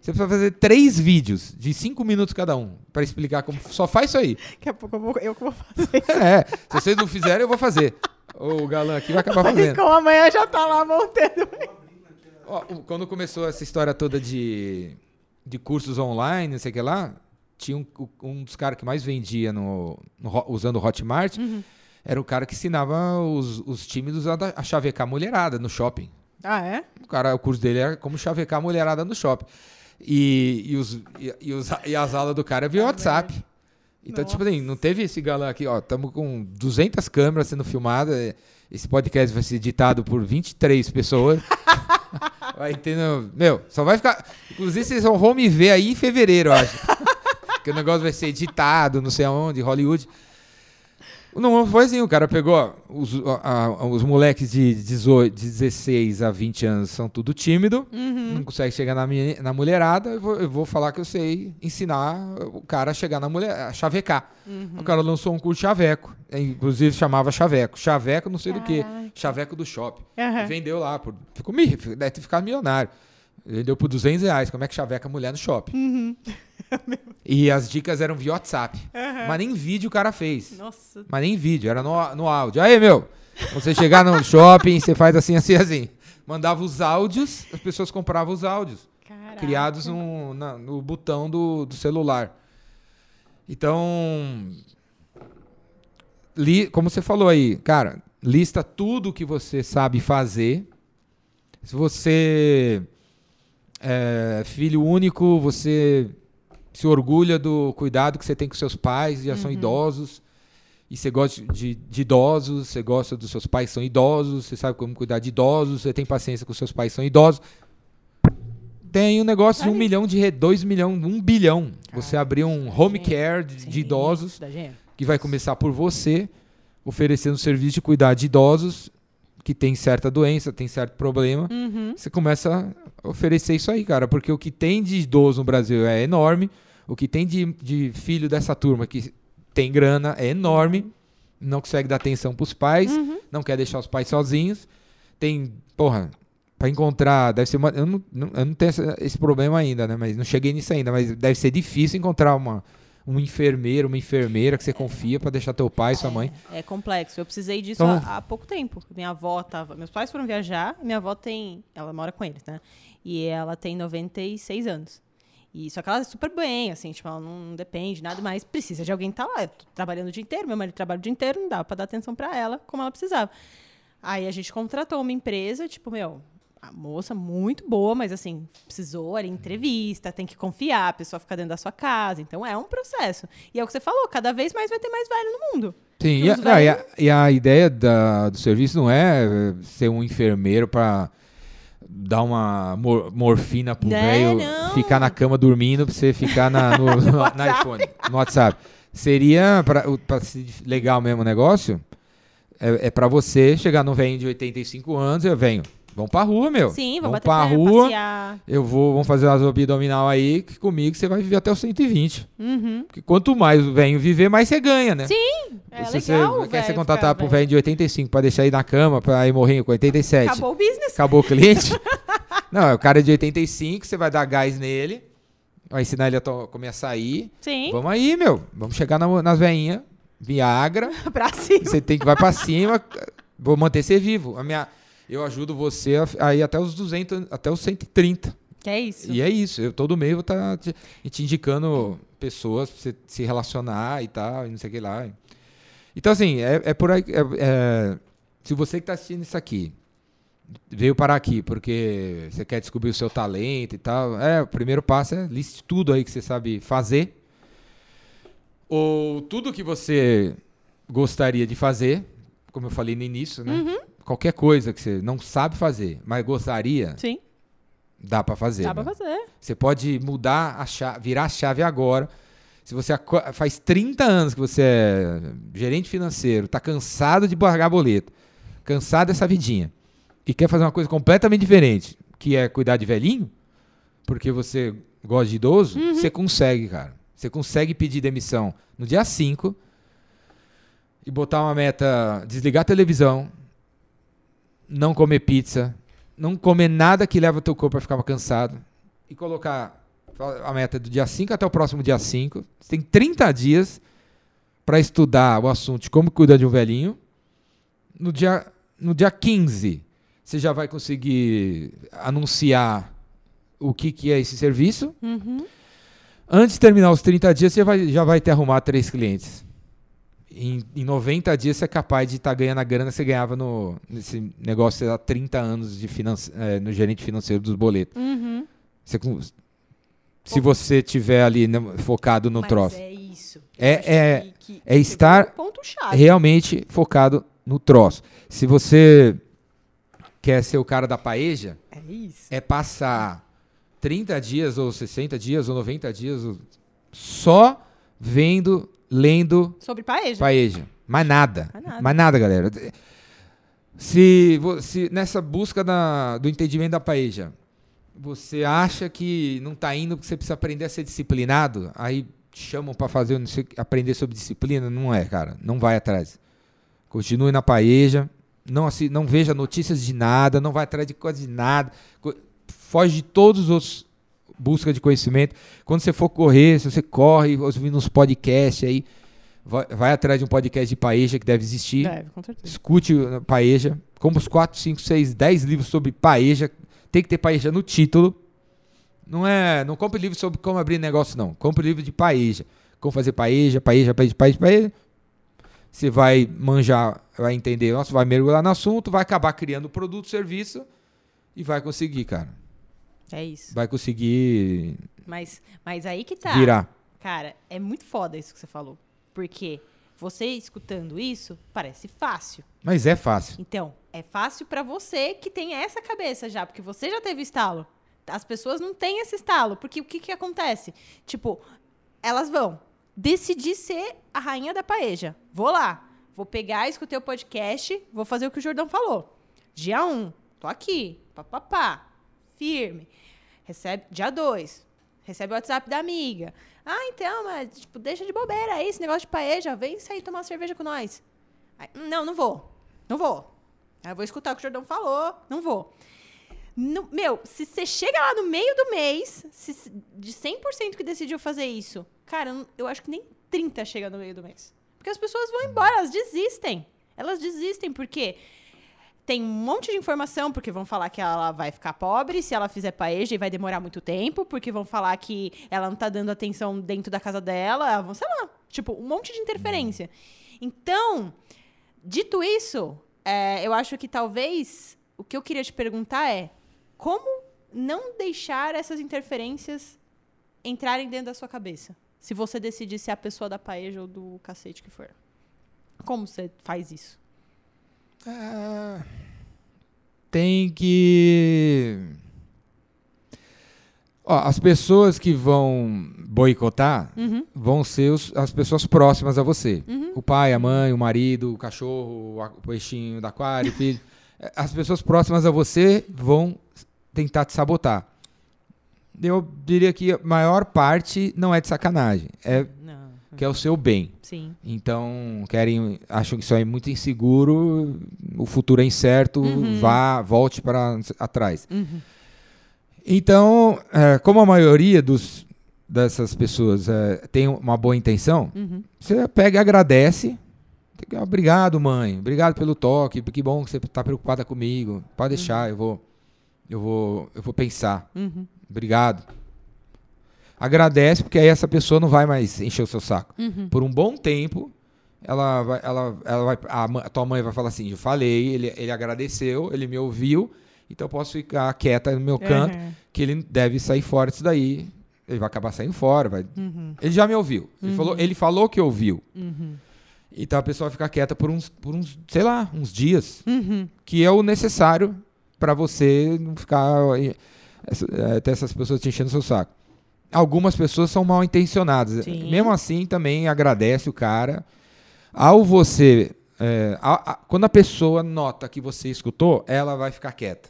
Você precisa fazer três vídeos de cinco minutos cada um para explicar como. Só faz isso aí. Daqui a pouco eu, vou, eu que vou fazer. É, se vocês não fizerem, eu vou fazer. O galã aqui vai acabar fazendo. como amanhã já tá lá montando. Ó, quando começou essa história toda de, de cursos online, não sei o que lá, tinha um, um dos caras que mais vendia no, no usando o Hotmart, era o cara que ensinava os, os tímidos a, a chavecar a mulherada no shopping. Ah, é? O, cara, o curso dele era como chavecar a mulherada no shopping. E, e, os, e, e os- e as aulas do cara via WhatsApp. Então, tipo assim, não teve esse galã aqui, ó. Estamos com 200 câmeras sendo filmadas. Esse podcast vai ser editado por 23 pessoas. vai tendo. Meu, só vai ficar. Inclusive, vocês vão me ver aí em fevereiro, eu acho. Porque o negócio vai ser editado, não sei aonde, Hollywood. Não foi assim, o cara pegou os, a, a, os moleques de 18, 16 a 20 anos são tudo tímido, uhum. não consegue chegar na, minha, na mulherada, eu vou, eu vou, falar que eu sei ensinar o cara a chegar na mulher, a chavecar. Uhum. O cara lançou um curso chaveco, inclusive chamava chaveco. Chaveco não sei Caraca. do que, chaveco do shopping. Uhum. Vendeu lá, por, ficou, deve ter ficado milionário. Vendeu por 200 reais, como é que chaveca mulher no shopping. Uhum. E as dicas eram via WhatsApp. Uhum. Mas nem vídeo o cara fez. Nossa. Mas nem vídeo, era no, no áudio. Aí, meu, você chegar no shopping, você faz assim, assim, assim. Mandava os áudios, as pessoas compravam os áudios. Caraca. Criados no, na, no botão do, do celular. Então, li, como você falou aí, cara, lista tudo que você sabe fazer. Se você é filho único, você se orgulha do cuidado que você tem com seus pais, já uhum. são idosos, e você gosta de, de, idosos, você gosta dos seus pais são idosos, você sabe como cuidar de idosos, você tem paciência com seus pais são idosos. Tem um negócio de um milhão de dois milhão, um bilhão. você abrir um home care de, de idosos que vai começar por você, oferecendo serviço de cuidar de idosos que tem certa doença, tem certo problema. Uhum. Você começa a oferecer isso aí, cara, porque o que tem de idoso no Brasil é enorme. O que tem de, de filho dessa turma que tem grana é enorme, não consegue dar atenção para os pais, uhum. não quer deixar os pais sozinhos. Tem, porra, para encontrar, deve ser uma. Eu não, eu não tenho esse problema ainda, né? Mas não cheguei nisso ainda, mas deve ser difícil encontrar uma, um enfermeiro, uma enfermeira que você confia para deixar teu pai, sua mãe. É, é complexo. Eu precisei disso então, há, há, pouco tempo. Minha avó tava. Meus pais foram viajar, minha avó tem. Ela mora com eles, né? E ela tem 96 anos. E, só que ela é super bem, assim, tipo, ela não depende, nada mais. Precisa de alguém que tá lá. Eu tô trabalhando o dia inteiro, meu marido trabalha o dia inteiro, não dá pra dar atenção para ela como ela precisava. Aí a gente contratou uma empresa, tipo, meu, a moça muito boa, mas assim, precisou ali entrevista, tem que confiar, a pessoa fica dentro da sua casa. Então é um processo. E é o que você falou, cada vez mais vai ter mais velho no mundo. Sim, e a, velhos... e, a, e a, ideia da, do serviço não é ser um enfermeiro para dar uma mor morfina pro né, velho ficar na cama dormindo pra você ficar na, no, no, no iPhone, no WhatsApp. Seria, para ser legal mesmo o negócio, é, é para você chegar no velho de 85 anos, eu venho. Vamos pra rua, meu. Sim, vamos bater pra rua. Passear. Eu vou, vamos fazer as abdominal aí, que comigo você vai viver até os 120. Uhum. Porque quanto mais o velho viver, mais você ganha, né? Sim, é Se legal. Você quer ser contratar pro velho de 85 pra deixar aí na cama, pra ir morrer com 87. Acabou o business. Acabou o cliente. Não, o cara é de 85, você vai dar gás nele, vai ensinar ele a comer açaí. Sim. Vamos aí, meu. Vamos chegar na, nas veinhas. Viagra. pra cima. Você tem que vai pra cima. Vou manter você vivo. A minha eu ajudo você a, ir até os 200, até os 130. Que é isso. E é isso. Eu todo mês vou estar tá te, te, indicando pessoas para você se relacionar e tal, e não sei o que lá. Então, assim, é, é por aí. É, é, se você que está assistindo isso aqui veio parar aqui porque você quer descobrir o seu talento e tal, é, o primeiro passo é liste tudo aí que você sabe fazer. Ou tudo que você gostaria de fazer, como eu falei no início, né? Uhum qualquer coisa que você não sabe fazer, mas gostaria. Sim. Dá para fazer. Dá né? para fazer. Você pode mudar a chave, virar a chave agora. Se você faz 30 anos que você é gerente financeiro, está cansado de pagar boleto, cansado dessa vidinha e quer fazer uma coisa completamente diferente, que é cuidar de velhinho, porque você gosta de idoso, uhum. você consegue, cara. Você consegue pedir demissão no dia 5 e botar uma meta, desligar a televisão, não comer pizza, não comer nada que leva o teu corpo a ficar cansado e colocar a meta do dia 5 até o próximo dia 5. Você tem 30 dias para estudar o assunto de como cuidar de um velhinho. No dia, no dia 15, você já vai conseguir anunciar o que, que é esse serviço. Uhum. Antes de terminar os 30 dias, você vai, já vai ter arrumado três clientes em, em 90 dias você é capaz de estar tá ganhando a grana que você ganhava no, nesse negócio há 30 anos de finance, é, no gerente financeiro dos boletos. Uhum. Você, se você tiver ali né, focado no Mas troço. É isso. É, é, que, que, é estar realmente focado no troço. Se você quer ser o cara da paeja, é, isso. é passar 30 dias, ou 60 dias, ou 90 dias só vendo lendo sobre paeja. paeja. Mais nada. Mais nada. Mais nada, galera. Se, se nessa busca da- do entendimento da paeja, você acha que não está indo porque você precisa aprender a ser disciplinado, aí chamam para fazer, sei, aprender sobre disciplina, não é, cara. Não vai atrás. Continue na paeja, não, assi- não veja notícias de nada, não vai atrás de coisa de nada, foge de todos os outros busca de conhecimento. Quando você for correr, se você corre, ouvindo uns podcasts aí, vai, vai atrás de um podcast de paeja que deve existir. Deve, com certeza. Escute o paeja. Compre os 4, 5, 6, 10 livros sobre paeja. Tem que ter paeja no título. Não é, não compre livro sobre como abrir negócio não. Compre livro de paeja. Como fazer paeja, paeja, paeja, paeja, paeja. Você vai manjar, vai entender, nossa, vai mergulhar no assunto, vai acabar criando produto, serviço e vai conseguir, cara. É isso. Vai conseguir Mas, mas aí que tá. virar. Cara, é muito foda isso que você falou. Porque você escutando isso, parece fácil. Mas é fácil. Então, é fácil pra você que tem essa cabeça já, porque você já teve estalo. As pessoas não têm esse estalo, porque o que que acontece? Tipo, elas vão decidir ser a rainha da paeja. Vou lá, vou pegar, escutei o podcast, vou fazer o que o Jordão falou. Dia 1, um, tô aqui, papapá, firme. Recebe dia 2, recebe o WhatsApp da amiga. Ah, então, mas tipo, deixa de bobeira aí, esse negócio de paeja, vem sair tomar uma cerveja com nós. Aí, não, não vou. Não vou. Aí eu vou escutar o que o Jordão falou. Não vou. No- meu, se você chega lá no meio do mês, se- de 100% que decidiu fazer isso, cara, eu eu acho que nem 30 chega no meio do mês. Porque as pessoas vão embora, elas desistem. Elas desistem porque tem um monte de informação, porque vão falar que ela vai ficar pobre se ela fizer paeja e vai demorar muito tempo, porque vão falar que ela não tá dando atenção dentro da casa dela, vão, sei lá, tipo, um monte de interferência. Então, dito isso, é, eu acho que talvez o que eu queria te perguntar é como não deixar essas interferências entrarem dentro da sua cabeça? Se você decidir ser a pessoa da paeja ou do cacete que for. Como você faz isso? Ah, tem que. Ó, as pessoas que vão boicotar Uhum. vão ser os- as pessoas próximas a você. O pai, a mãe, o marido, o cachorro, o peixinho do aquário, o filho. Eh, As pessoas próximas a você vão tentar te sabotar. Eu diria que a maior parte não é de sacanagem, é Não. Que é o seu bem. Sim. Então, querem, acham que isso é muito inseguro, o futuro é incerto, Uhum. vá, volte para atrás. Então, é, como a maioria dos, dessas pessoas é, tem uma boa intenção, Uhum. você pega e agradece. Tem que, "Ah, Obrigado, mãe. Obrigado pelo toque. Que bom que você está preocupada comigo. Pode deixar, eu vou, eu vou, eu vou pensar. Uhum. Obrigado. Agradece, porque aí essa pessoa não vai mais encher o seu saco. Uhum. Por um bom tempo, ela vai, ela, ela vai, a, a tua mãe vai falar assim: eu falei, ele, ele agradeceu, ele me ouviu, então eu posso ficar quieta no meu canto, Uhum. que ele deve sair fora disso daí. Ele vai acabar saindo fora. Vai... Uhum. Ele já me ouviu. Ele, falou, ele falou que ouviu. Uhum. Então a pessoa vai ficar quieta por uns, por uns, sei lá, uns dias, Uhum. que é o necessário para você não ficar eh, ter essas pessoas te enchendo o seu saco. Algumas pessoas são mal intencionadas. Sim. Mesmo assim, também agradece o cara. Ao você. eh, a- a- quando a pessoa nota que você escutou, ela vai ficar quieta.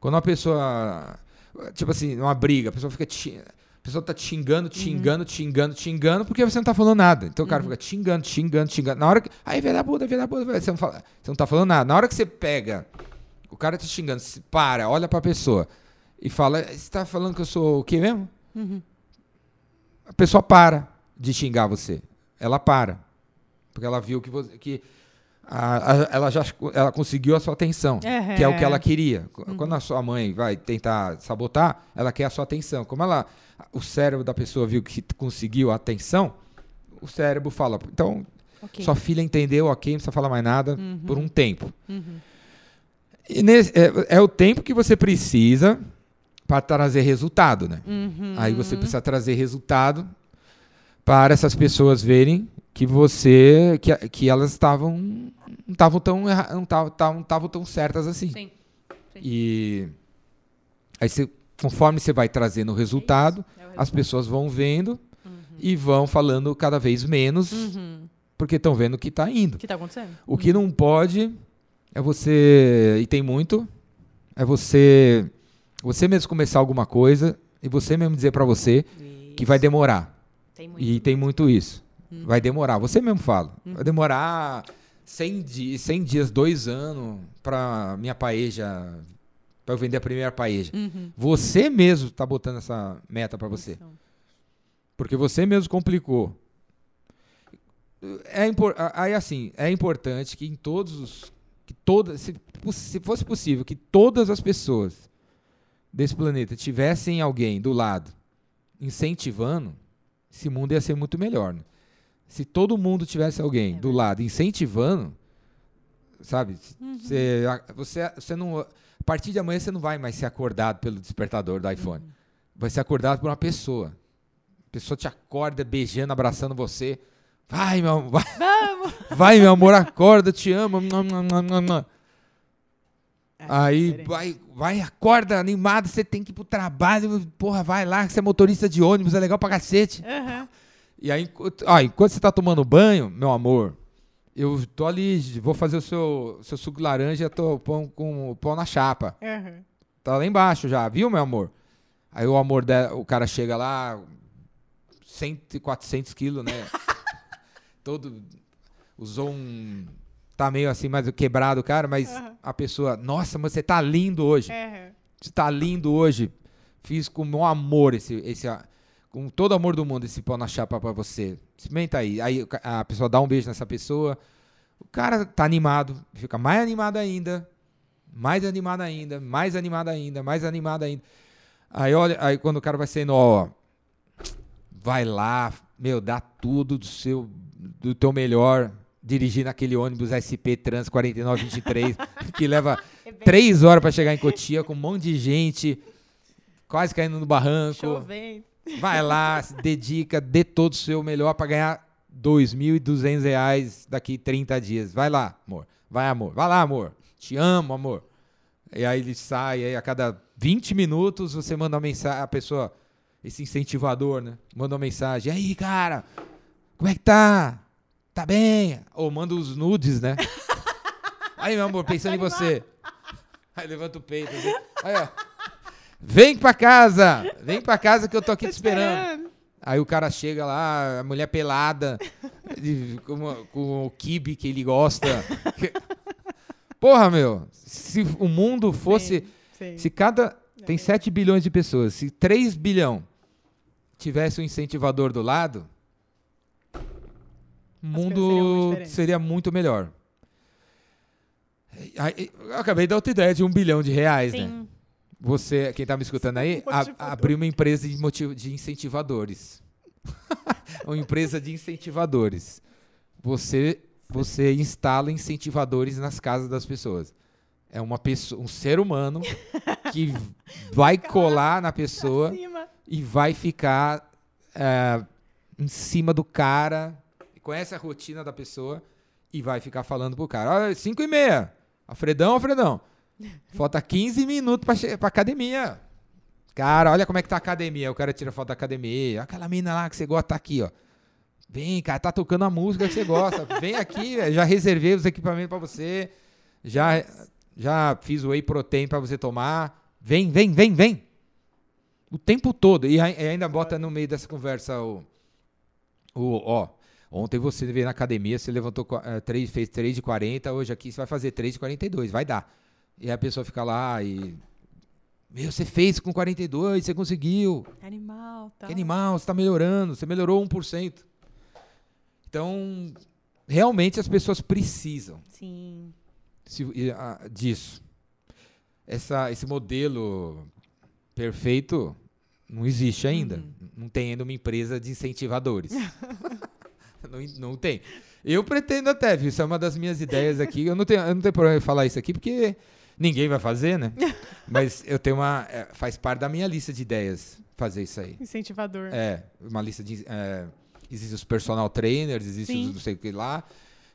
Quando a pessoa. Tipo assim, uma briga, a pessoa fica. A pessoa tá te xingando, te xingando, te xingando, te xingando, porque você não tá falando nada. Então o cara fica te xingando, te xingando, te xingando. Na hora que. Aí, velho da puta, velho da puta, você não, fala, você não tá falando nada. Na hora que você pega. O cara te xingando, para, olha pra pessoa e fala: Você tá falando que eu sou o quê mesmo? Uhum. A pessoa para de xingar você. Ela para. Porque ela viu que você. Que a- a- ela já ela conseguiu a sua atenção, Uhum. que é o que ela queria. Qu- Quando a sua mãe vai tentar sabotar, ela quer a sua atenção. Como ela, o cérebro da pessoa viu que conseguiu a atenção, o cérebro fala: então, Ok. sua filha entendeu, ok, não precisa falar mais nada por um tempo. Uhum. E nesse- é, é o tempo que você precisa para trazer resultado, né? Uhum. Aí você precisa trazer resultado para essas pessoas verem que você que, que elas estavam não estavam tão não estavam não estavam tão certas assim. Sim. E aí você, conforme você vai trazendo o resultado, É o as resultado. pessoas vão vendo e vão falando cada vez menos Uhum. porque estão vendo que está indo. O que está acontecendo? O que não pode é você, e tem muito, é você você mesmo começar alguma coisa e você mesmo dizer para você isso. que vai demorar. Tem muito. E tem muito isso. Hum. Vai demorar. Você mesmo fala. Hum. Vai demorar 100, di 100 dias, dois anos para minha paeja, para eu vender a primeira paeja. Uhum. Você mesmo está botando essa meta para você. Porque você mesmo complicou. É aí assim, é importante que em todos os que todas se, se fosse possível que todas as pessoas desse planeta tivessem alguém do lado incentivando, esse mundo ia ser muito melhor. Né? Se todo mundo tivesse alguém é do lado incentivando, sabe? Uhum. Você, você, você não, a partir de amanhã você não vai mais ser acordado pelo despertador do iPhone. Uhum. Vai ser acordado por uma pessoa. A pessoa te acorda beijando, abraçando você. Vai, meu amor. Vai, vai meu amor, acorda, te amo. É, Aí vai, vai, acorda animado, você tem que ir pro trabalho, porra, vai lá, você é motorista de ônibus, é legal pra cacete. Uhum. E aí, ah, enquanto você tá tomando banho, meu amor, eu tô ali, vou fazer o seu, seu suco de laranja, tô pão com pão na chapa. Uhum. Tá lá embaixo já, viu, meu amor? Aí o amor, de, o cara chega lá, 100, 400 quilos, né? Todo, usou um tá meio assim, mais quebrado, cara, mas uhum. a pessoa, nossa, mas você tá lindo hoje. Uhum. Você tá lindo hoje. Fiz com o amor esse, esse, com todo o amor do mundo esse pão na chapa para você. Experimenta aí. Aí a pessoa dá um beijo nessa pessoa. O cara tá animado, fica mais animado ainda, mais animado ainda, mais animado ainda, mais animado ainda. Aí olha, aí quando o cara vai sendo, ó, vai lá, meu, dá tudo do seu do teu melhor, dirigir naquele ônibus SP Trans 4923, que leva é três horas para chegar em Cotia, com um monte de gente, quase caindo no barranco. Chovendo. Vai lá, se dedica, dê todo o seu melhor para ganhar R$ 2.200 daqui 30 dias. Vai lá, amor. Vai, amor. Vai lá, amor. Te amo, amor. E aí ele sai, aí a cada 20 minutos você manda uma mensagem, a pessoa, esse incentivador, né? Manda uma mensagem. E aí, cara, como é que tá? Tá bem? Ou manda os nudes, né? Aí, meu amor, pensando em você. Aí levanta o peito. Assim. Aí, ó. Vem pra casa! Vem pra casa que eu tô aqui tô te esperando. esperando. Aí o cara chega lá, a mulher pelada, com, com o kibe que ele gosta. Porra, meu, se o mundo fosse. Sim, sim. Se cada. Tem 7 bilhões de pessoas. Se 3 bilhão tivesse um incentivador do lado, o mundo seria muito melhor. Eu acabei de dar outra ideia de um bilhão de reais, né? Sim. né? Você, quem está me escutando aí, a, abriu uma empresa de, motiv, de incentivadores. uma empresa de incentivadores. Você, você instala incentivadores nas casas das pessoas. É uma pessoa, um ser humano que vai colar na pessoa e vai ficar é, em cima do cara, conhece a rotina da pessoa e vai ficar falando pro cara: olha, 5 e meia. Alfredão, Alfredão. Falta 15 minutos pra, pra academia. Cara, olha como é que tá a academia. O cara tira foto da academia. Aquela mina lá que você gosta tá aqui, ó. Vem, cara, tá tocando a música que você gosta. Vem aqui, já reservei os equipamentos para você. Já já fiz o whey protein para você tomar. Vem, vem, vem, vem. O tempo todo. E ainda bota no meio dessa conversa o o ó, ontem você veio na academia, você levantou 3, fez 3 de 40, hoje aqui você vai fazer 3 de 42, vai dar. E a pessoa fica lá e. Meu, você fez com 42, você conseguiu. Animal, tá. Que animal, você está melhorando, você melhorou 1%. Então, realmente as pessoas precisam Sim. Se, uh, disso. Essa, esse modelo perfeito não existe ainda. Uhum. Não tem ainda uma empresa de incentivadores. não, não tem. Eu pretendo até, viu? Isso é uma das minhas ideias aqui. Eu não tenho, eu não tenho problema em falar isso aqui, porque Ninguém vai fazer, né? Mas eu tenho uma. É, faz parte da minha lista de ideias fazer isso aí. Incentivador. É, uma lista de. É, existe os personal trainers, existe Sim. os não sei o que lá.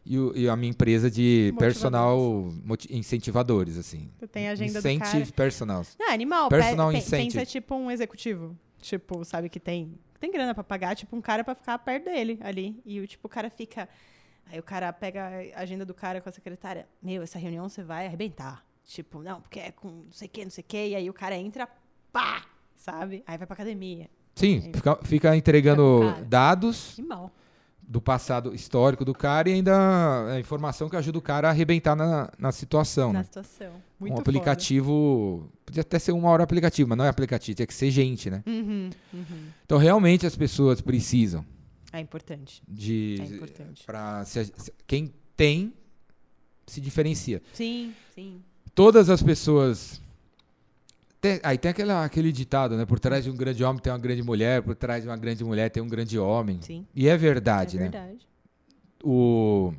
E, o, e, a minha empresa de personal incentivadores, assim. Tu tem a agenda Incentive do cara. personals. Não, animal. Personal pe, incentive. Pensa tipo um executivo. Tipo, sabe que tem tem grana para pagar, tipo um cara para ficar perto dele ali. E o tipo o cara fica Aí o cara pega a agenda do cara com a secretária. Meu, essa reunião você vai arrebentar. Tipo, não, porque é com não sei o que, não sei o que. E aí o cara entra, pá, sabe? Aí vai pra academia. Sim, fica, fica entregando Fica dados Que mal. Do passado histórico do cara e ainda a informação que ajuda o cara a arrebentar na, na situação, Na né? situação. Muito um foda. aplicativo. Podia até ser uma hora aplicativo, mas não é aplicativo, tinha que ser gente, né? Uhum, uhum. Então, realmente, as pessoas precisam É importante. de. É importante. Pra, se- se- quem tem se diferencia. Sim, sim. Todas as pessoas. Tem- aí tem aquela, aquele ditado, né? Por trás de um grande homem tem uma grande mulher, por trás de uma grande mulher tem um grande homem. Sim. E é verdade, é né? verdade. O...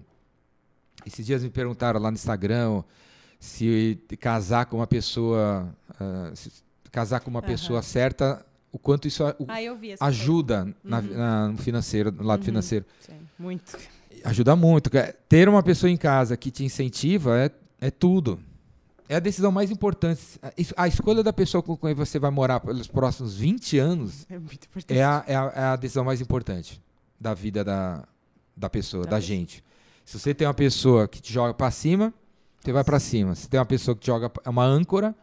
Esses dias me perguntaram lá no Instagram se casar com uma pessoa. se casar com uma Aham. pessoa certa, o quanto isso o- Ah, ajuda Uhum. na- no financeiro, no lado Uhum. financeiro. Sim, muito. Ajuda muito. Ter uma pessoa em casa que te incentiva é, é tudo. É a decisão mais importante. A es- A escolha da pessoa com quem você vai morar pelos próximos 20 anos É muito importante. é a, é a, é a decisão mais importante da vida da, da pessoa, Da da pessoa. gente. Se você tem uma pessoa que te joga pra cima, você vai pra cima. Se tem uma pessoa que te joga é uma âncora,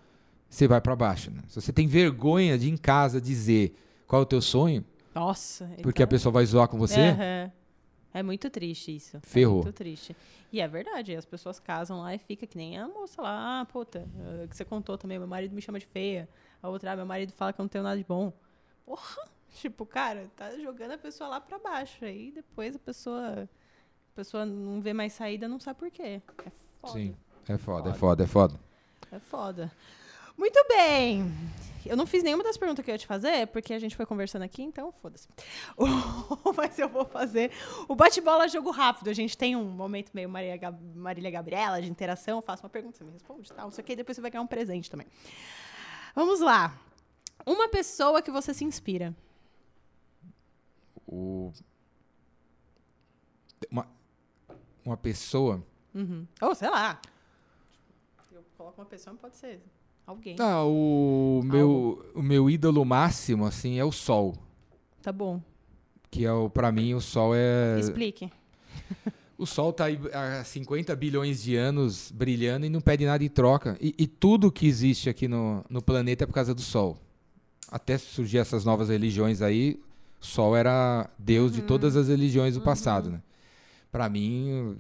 você vai pra baixo. né? Se você tem vergonha de em casa dizer qual é o teu sonho, Nossa. porque a então- pessoa vai zoar com você, Aham. É muito triste isso. Ferrou. É muito triste. E é verdade, as pessoas casam lá e fica que nem a moça lá, ah, puta, eh, que você contou também, meu marido me chama de feia. A outra, ah, meu marido fala que eu não tenho nada de bom. Porra! Tipo, cara, tá jogando a pessoa lá pra baixo. Aí depois a pessoa, a pessoa não vê mais saída, não sabe por quê. É foda. Sim. é foda, é Foda. foda, é foda. É foda. Muito bem. Eu não fiz nenhuma das perguntas que eu ia te fazer, porque a gente foi conversando aqui, então foda-se. O- Mas eu vou fazer o bate-bola jogo rápido. A gente tem um momento meio Maria Gab- Marília Gabriela de interação. Eu faço uma pergunta, você me responde e tal. Não sei o que, depois você vai ganhar um presente também. Vamos lá. Uma pessoa que você se inspira. O... Uma, uma pessoa. Uhum. Ou sei lá. Eu coloco uma pessoa, pode ser alguém. Ah, o meu, o meu ídolo máximo, assim, é o sol. Tá bom. Que é o, pra mim, o sol é. Explique. O sol tá aí há 50 bilhões de anos brilhando e não pede nada em troca. E, e tudo que existe aqui no, no planeta é por causa do sol. Até surgir essas novas religiões aí, o sol era Deus de todas as religiões do passado, né? Pra mim.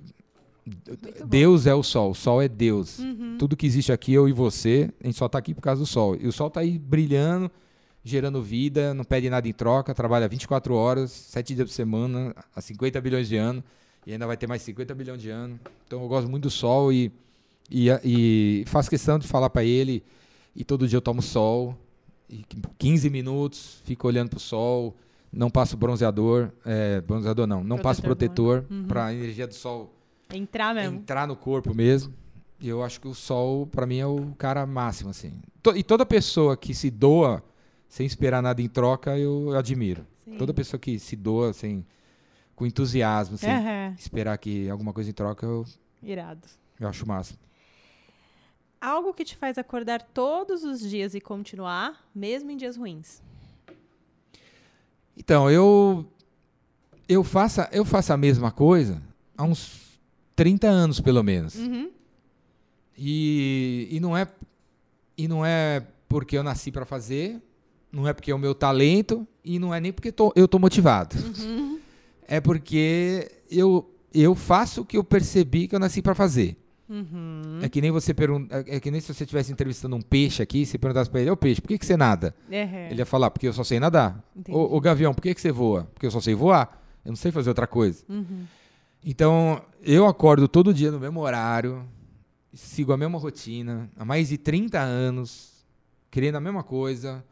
Deus é o sol, o sol é Deus. Uhum. Tudo que existe aqui, eu e você, a gente só tá aqui por causa do sol. E o sol tá aí brilhando, gerando vida, não pede nada em troca, trabalha 24 horas, 7 dias por semana, há 50 bilhões de anos, e ainda vai ter mais 50 bilhões de anos. Então eu gosto muito do sol e, e, e faço questão de falar para ele, e todo dia eu tomo sol, e 15 minutos, fico olhando pro sol, não passo bronzeador, é, bronzeador não, não passo Protetor protetor, Uhum. para a energia do sol Entrar mesmo. entrar no corpo mesmo. E eu acho que o sol, pra mim, é o cara máximo, assim. E toda pessoa que se doa sem esperar nada em troca, eu admiro. Sim. Toda pessoa que se doa, assim, com entusiasmo, sem Aham. esperar que alguma coisa em troca, eu, Irado. eu acho máximo. Algo que te faz acordar todos os dias e continuar, mesmo em dias ruins. Então, eu eu faço, eu faço a mesma coisa há uns 30 anos, pelo menos. Uhum. E, e não é e não é porque eu nasci para fazer, não é porque é o meu talento e não é nem porque tô- eu tô motivado. Uhum. É porque eu eu faço o que eu percebi que eu nasci para fazer. Uhum. É que nem você pergunta, é que nem se você estivesse entrevistando um peixe aqui, você perguntasse para ele, ô peixe, por que, que você nada? É. Ele ia falar, porque eu só sei nadar. Ô, ô gavião, por que, que você voa? Porque eu só sei voar. Eu não sei fazer outra coisa. Uhum. Então, eu acordo todo dia no mesmo horário, sigo a mesma rotina, há mais de 30 anos, querendo a mesma coisa,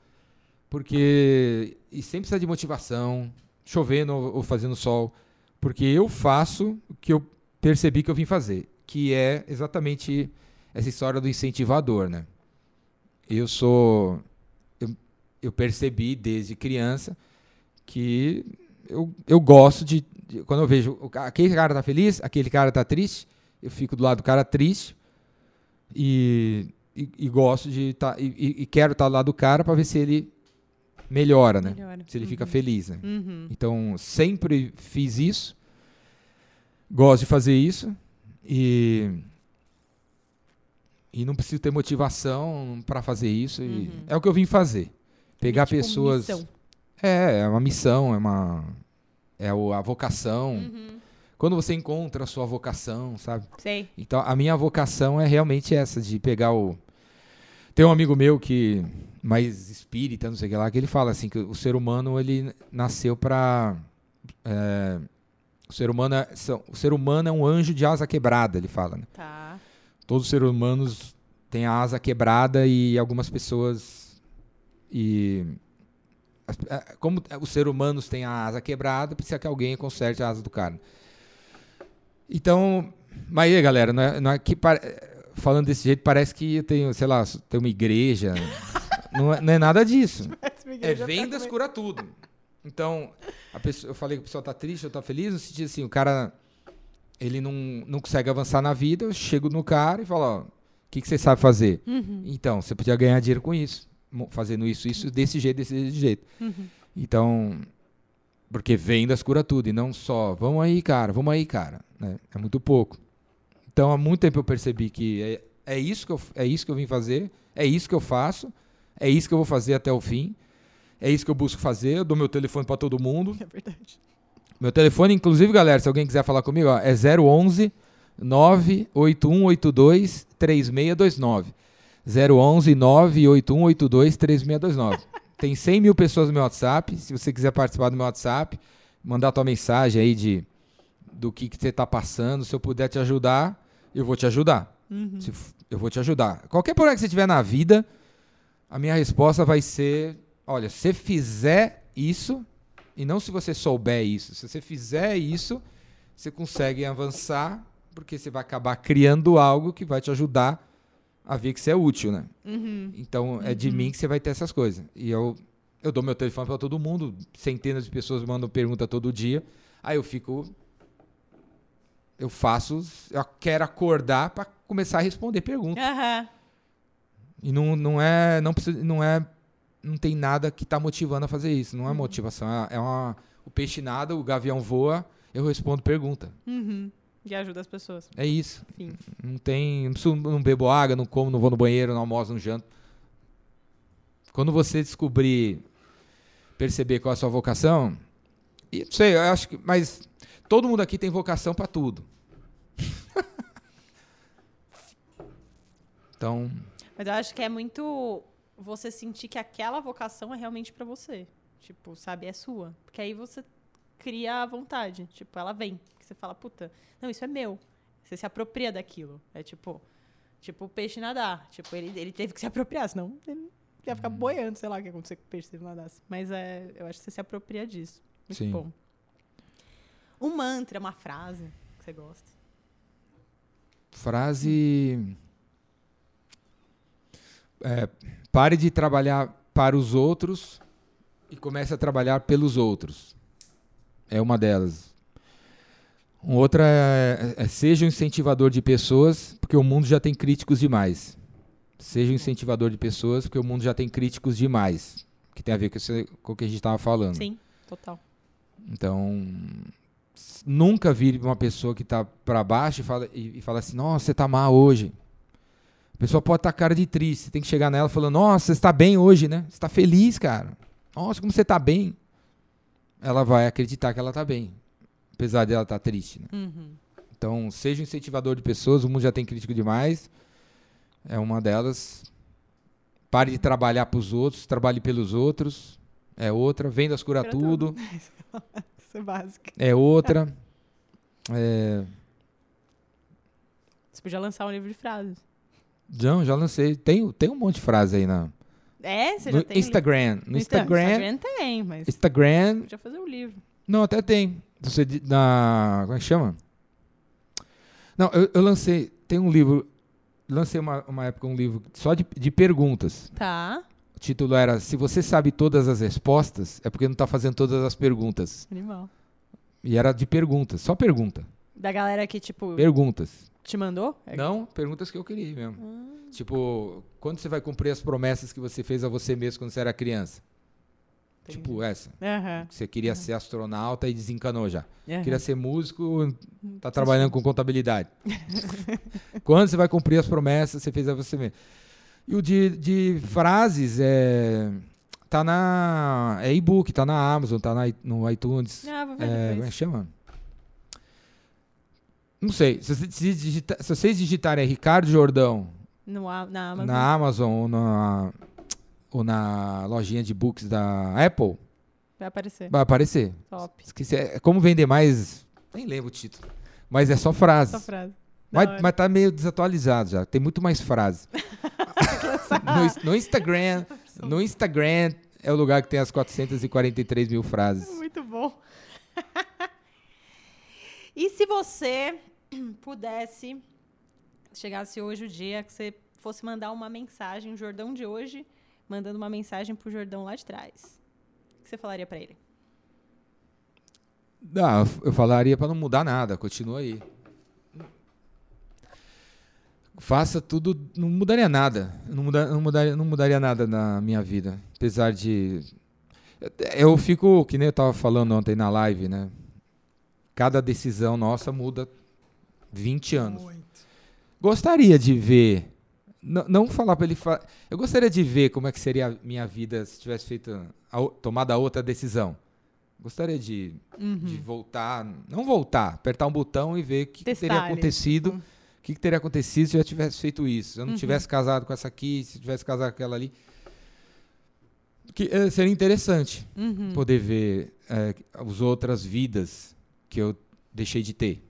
porque. E sempre precisa de motivação, chovendo ou fazendo sol, porque eu faço o que eu percebi que eu vim fazer, que é exatamente essa história do incentivador, né? Eu sou. Eu, eu percebi desde criança que eu, eu gosto de, de- Quando eu vejo aquele cara tá feliz, aquele cara tá triste, eu fico do lado do cara triste e, e, e gosto de tá, e, e- quero estar do lado do cara para ver se ele melhora, né? Melhora. Se ele fica Uhum. feliz, né? Uhum. Então, sempre fiz isso. Gosto de fazer isso e e não preciso ter motivação para fazer isso. Uhum. é o que eu vim fazer. Pegar Tipo, pessoas. missão. É, é uma missão, é uma. É o- a vocação. Uhum. Quando você encontra a sua vocação, sabe? Sei. Então, a minha vocação é realmente essa, de pegar o. Tem um amigo meu que. Mais espírita, não sei o que lá, que ele fala assim: que o ser humano, ele nasceu pra. é, o, ser humano é, são- o ser humano é um anjo de asa quebrada, ele fala. Né? Tá. Todos os seres humanos têm a asa quebrada e algumas pessoas. E. é, Como os seres humanos têm a asa quebrada, precisa que alguém conserte a asa do cara. Então. Mas aí, galera, não é, não é que. Falando desse jeito, parece que eu tenho, sei lá, tenho uma igreja. não, é, não é nada disso. É vendas cura tudo. Então, a pessoa, eu falei que a pessoa tá triste ou tá feliz, no sentido assim, o cara ele não, não consegue avançar na vida, eu chego no cara e falo, ó, o que, que você sabe fazer? Uhum. Então, você podia ganhar dinheiro com isso, fazendo isso, isso, desse jeito, desse jeito. Uhum. Então, porque vendas cura tudo, e não só, vamos aí, cara, vamos aí, cara. né? É muito pouco. Então, há muito tempo eu percebi que é, é, isso que eu, é isso que eu vim fazer, é isso que eu faço, é isso que eu vou fazer até o fim, é isso que eu busco fazer, eu dou meu telefone para todo mundo. É verdade. Meu telefone, inclusive, galera, se alguém quiser falar comigo, ó, é 011 98182 3629. 011 98182 3629. Tem 100 mil pessoas no meu WhatsApp. Se você quiser participar do meu WhatsApp, mandar tua mensagem aí de do que, que você tá passando. Se eu puder te ajudar, eu vou te ajudar. Uhum. Se eu vou te ajudar. Qualquer problema que você tiver na vida, a minha resposta vai ser: olha, se você fizer isso, e não se você souber isso, se você fizer isso, você consegue avançar, porque você vai acabar criando algo que vai te ajudar a ver que você é útil, né? Uhum. Então é de mim que você vai ter essas coisas. E eu, eu dou meu telefone para todo mundo, centenas de pessoas mandam pergunta todo dia. Aí eu fico. Eu faço. Eu quero acordar para começar a responder perguntas. Aham. E não, não é. Não precisa. Não é. Não tem nada que tá motivando a fazer isso. Não é motivação. É, é uma. O peixe nada, o gavião voa, eu respondo pergunta. Uhum. E ajuda as pessoas. É isso. Enfim. Não tem. Não, preciso- não bebo água, não como, não vou no banheiro, não almoço, não janto. Quando você descobrir, perceber qual é a sua vocação, e não sei, eu acho que. Mas todo mundo aqui tem vocação para tudo. então, Mas eu acho que é muito você sentir que aquela vocação é realmente pra você. Tipo, sabe, é sua. Porque aí você cria a vontade. Tipo, ela vem. Você fala, puta, não, isso é meu. Você se apropria daquilo. É tipo, tipo o peixe nadar. Tipo, ele, ele teve que se apropriar, senão ele ia ficar boiando, sei lá o que ia acontecer com o peixe se ele nadasse. Mas é, eu acho que você se apropria disso. Muito Sim. bom. Um mantra, uma frase que você gosta. frase. É, pare de trabalhar para os outros e comece a trabalhar pelos outros. É uma delas. Um outra é, é seja um incentivador de pessoas, porque o mundo já tem críticos demais. Seja um incentivador de pessoas, porque o mundo já tem críticos demais. Que tem a ver com, com o que a gente estava falando. Sim, total. Então, nunca vire uma pessoa que tá para baixo e fala, e, e fala assim: Nossa, você tá mal hoje. A pessoa pode estar cara de triste. Você tem que chegar nela falando: Nossa, você está bem hoje, né? Você está feliz, cara. Nossa, como você tá bem. Ela vai acreditar que ela tá bem. Apesar de ela estar triste. Né? Uhum. Então, seja um incentivador de pessoas. O mundo já tem crítico demais. É uma delas. Pare de trabalhar para os outros. Trabalhe pelos outros. É outra. Vendas cura tudo. Isso é básico. É outra. É, Você podia lançar um livro de frases. não, já lancei. Tem, tem um monte de frase aí na, É, você no já tem. Instagram. No Então, Instagram. Instagram tem, mas Instagram. podia fazer um livro. Não, até tem. Na, como é que chama? Não, eu, eu lancei. Tem um livro. Lancei uma, uma época um livro só de, de perguntas. Tá. O título era Se você sabe todas as respostas, é porque não está fazendo todas as perguntas. Animal. E era de perguntas, só pergunta. Da galera que, tipo, Perguntas. te mandou? É- Não, perguntas que eu queria mesmo. Ah, Tipo, quando você vai cumprir as promessas que você fez a você mesmo quando você era criança? Tipo essa. Aham. Você queria ser astronauta e desencanou já. aham. Queria ser músico, tá trabalhando com contabilidade. Quando você vai cumprir as promessas, você fez a você mesmo. E o de, de frases é. Tá na. É e-book, tá na Amazon, tá na, no iTunes. Ah, vou ver É, como é chama? Não sei. Se, você- se digita- se vocês digitarem Ricardo Jordão No, na Amazon. na Amazon ou na, ou na lojinha de books da Apple, Vai aparecer. vai aparecer. Top. Esqueci. É como vender mais. Nem lembro o título. Mas é só frases. Essa frase. Mas, hora. mas tá meio desatualizado já. Tem muito mais frases. no, no Instagram. No Instagram é o lugar que tem as 443 mil frases. Muito bom. e se você pudesse, chegasse hoje o dia que você fosse mandar uma mensagem, o Jordão de hoje, mandando uma mensagem pro Jordão lá de trás, o que você falaria pra ele? Ah, eu falaria pra não mudar nada. Continua aí. Faça tudo. Não mudaria nada. Não, muda, não, mudaria, não mudaria nada na minha vida. Apesar de. Eu fico, que nem eu tava falando ontem na live, né? Cada decisão nossa muda 20 anos. Gostaria de ver. Não, não falar pra ele. Fa eu gostaria de ver como é que seria a minha vida se tivesse feito. A, tomado a outra decisão. Gostaria de, de voltar. Não voltar, apertar um botão e ver o que, que teria acontecido. O que, que teria acontecido se eu tivesse feito isso? Se eu não Uhum. tivesse casado com essa aqui, se eu tivesse casado com aquela ali. Que, eh, seria interessante Uhum. poder ver eh, as outras vidas que eu deixei de ter.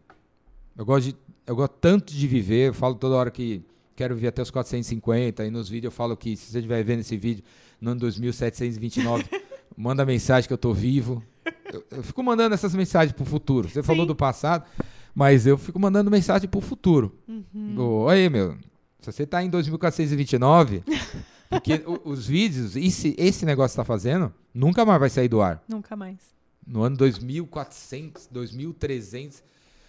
Eu gosto, de, eu gosto tanto de viver, eu falo toda hora que quero viver até os 450, e nos vídeos eu falo que se você estiver vendo esse vídeo no ano 2729, manda mensagem que eu tô vivo. Eu, eu fico mandando essas mensagens pro futuro. Você falou Sim. do passado, mas eu fico mandando mensagem pro futuro. Uhum. Oi, meu. Se você tá em 2429, porque os vídeos, esse, esse negócio que você tá fazendo, nunca mais vai sair do ar. Nunca mais. No ano 2400, 2300,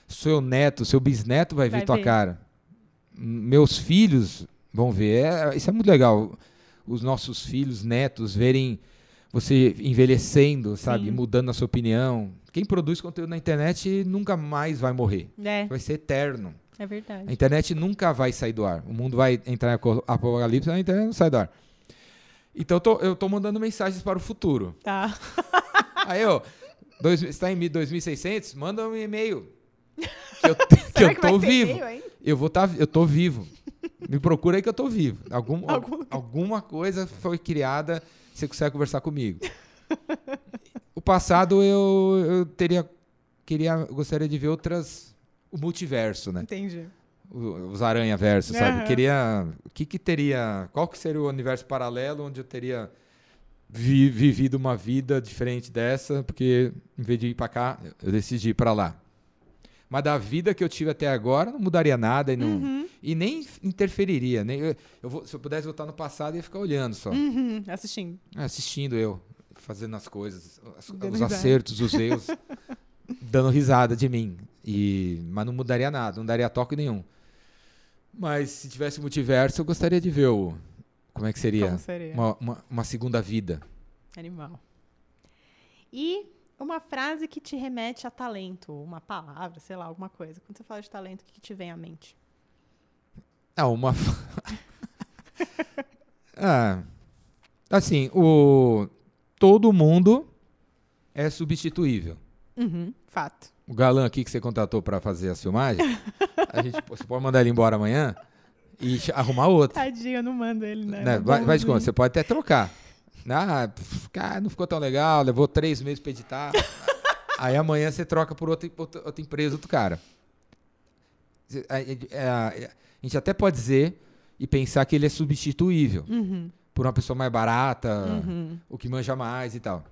seu neto, seu bisneto vai, Vai ver tua ver. cara. Meus filhos vão ver. É, isso é muito legal. Os nossos filhos, netos, verem você envelhecendo, sabe? Sim. Mudando a sua opinião. Quem produz conteúdo na internet nunca mais vai morrer. É, Vai ser eterno. é A verdade. internet nunca vai sair do ar. O mundo vai entrar em apocalipse, a internet não sai do ar. Então eu tô, eu tô mandando mensagens para o futuro. Tá. Aí, ó, dois, você está em 2600? Manda um e-mail. Que eu, que eu tô vivo. ainda? Eu vou tá, eu tô vivo. Me procura aí que eu tô vivo. Algum, Algum alguma coisa foi criada, você consegue conversar comigo. O passado eu, eu teria queria gostaria de ver outras o multiverso, né? Entendi. O- Os aranha versos, sabe? Queria o que que teria, qual que seria o universo paralelo onde eu teria vi- vivido uma vida diferente dessa, porque em vez de ir para cá, eu decidi ir para lá. Mas da vida que eu tive até agora, não mudaria nada e, não, Uhum. e nem interferiria. Nem, eu, eu vou- se eu pudesse voltar no passado, ia ficar olhando só, Uhum. Assistindo. assistindo eu, fazendo as coisas, as- os risada. acertos, os erros, dando risada de mim. E, mas não mudaria nada, não daria toque nenhum. Mas se tivesse multiverso, eu gostaria de ver o. Como é que seria? Seria? Uma, uma, uma segunda vida. Animal. E uma frase que te remete a talento, uma palavra, sei lá, alguma coisa. Quando você fala de talento, o que que te vem à mente? Ah, uma. ah, assim, o. Todo mundo é substituível. Uhum. Fato. O galã aqui que você contratou pra fazer as filmagens, a gente, você pode mandar ele embora amanhã e arrumar outro. Tadinho, eu não mando ele, né? né? Vai, vai de conta, você pode até trocar. Ah, cara, não ficou tão legal, levou três meses pra editar. Aí amanhã você troca por outra, outra, outra empresa, outro cara. A, a- a gente até pode dizer e pensar que ele é substituível Uhum. por uma pessoa mais barata, Uhum. o que manja mais e tal.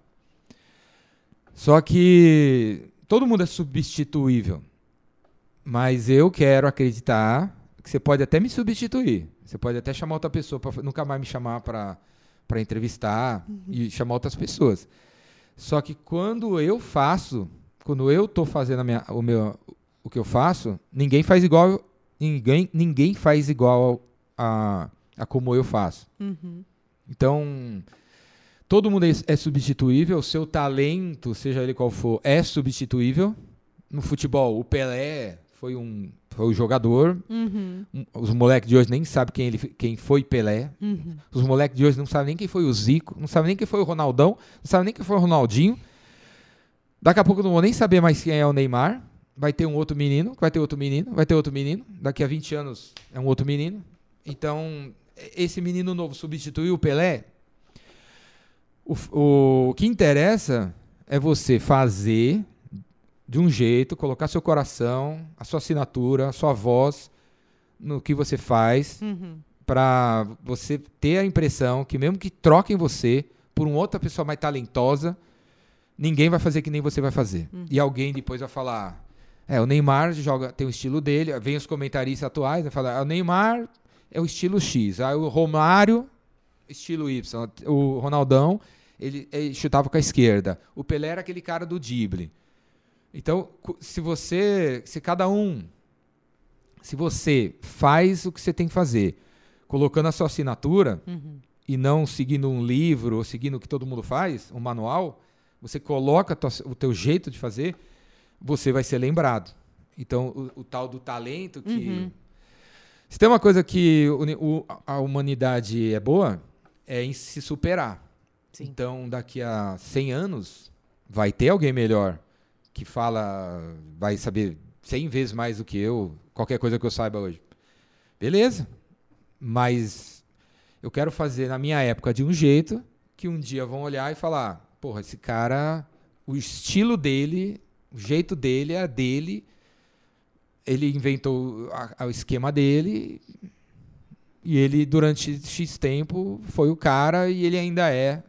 Só que todo mundo é substituível. Mas eu quero acreditar que você pode até me substituir. Você pode até chamar outra pessoa para nunca mais me chamar para para entrevistar e chamar outras pessoas. Só que quando eu faço, quando eu tô fazendo minha, o meu o que eu faço, ninguém faz igual ninguém ninguém faz igual a, a como eu faço. Uhum. Então, todo mundo é, é substituível, o seu talento, seja ele qual for, é substituível. No futebol, o Pelé foi um foi o jogador. Uhum. Os moleques de hoje nem sabem quem, ele, quem foi Pelé. Uhum. Os moleques de hoje não sabem nem quem foi o Zico, não sabem nem quem foi o Ronaldão, não sabem nem quem foi o Ronaldinho. Daqui a pouco eu não vou nem saber mais quem é o Neymar. Vai ter um outro menino, vai ter outro menino, vai ter outro menino. Daqui a 20 anos é um outro menino. Então, esse menino novo substituiu o Pelé. O, o que interessa é você fazer de um jeito, colocar seu coração, a sua assinatura, a sua voz no que você faz, Uhum. para você ter a impressão que mesmo que troquem você por uma outra pessoa mais talentosa, ninguém vai fazer que nem você vai fazer. E alguém depois vai falar, é, o Neymar joga, tem o estilo dele, vem os comentaristas atuais, vai falar, "Ah, o Neymar é o estilo X, aí o Romário, estilo Y, o Ronaldão, ele, ele chutava com a esquerda, o Pelé era aquele cara do drible. Então, se você, se cada um, se você faz o que você tem que fazer, colocando a sua assinatura e não seguindo um livro ou seguindo o que todo mundo faz, um manual, você coloca tua- o teu jeito de fazer, você vai ser lembrado. Então, o, o tal do talento que se tem uma coisa que o- a humanidade é boa, é em se superar. Sim. Então, daqui a 100 anos, vai ter alguém melhor que fala, vai saber 100 vezes mais do que eu, qualquer coisa que eu saiba hoje. Beleza. Mas eu quero fazer na minha época de um jeito que um dia vão olhar e falar: porra, esse cara, o estilo dele, o jeito dele é dele. Ele inventou a- o esquema dele e ele, durante X tempo, foi o cara e ele ainda é.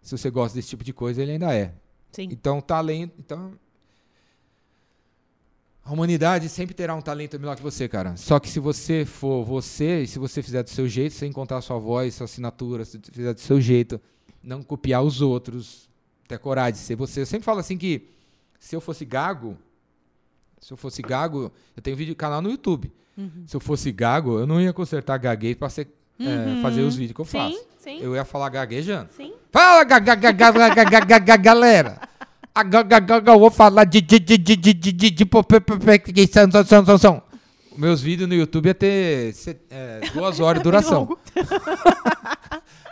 Se você gosta desse tipo de coisa, ele ainda é. Sim. Então, talento. Então, a humanidade sempre terá um talento melhor que você, cara. Só que se você for você, e se você fizer do seu jeito, sem encontrar sua voz, sua assinatura, se fizer do seu jeito, não copiar os outros, ter coragem de ser você. Eu sempre falo assim que se eu fosse gago, se eu fosse gago, eu tenho vídeo canal no YouTube. Se eu fosse gago, eu não ia consertar gaguez pra ser, é, fazer os vídeos que eu faço. Sim. Eu ia falar gaguejando. Sim. Fala, galera! Eu vou falar de de de de de de de de de de sensação. Meus vídeos no YouTube ia ter é, duas horas de duração.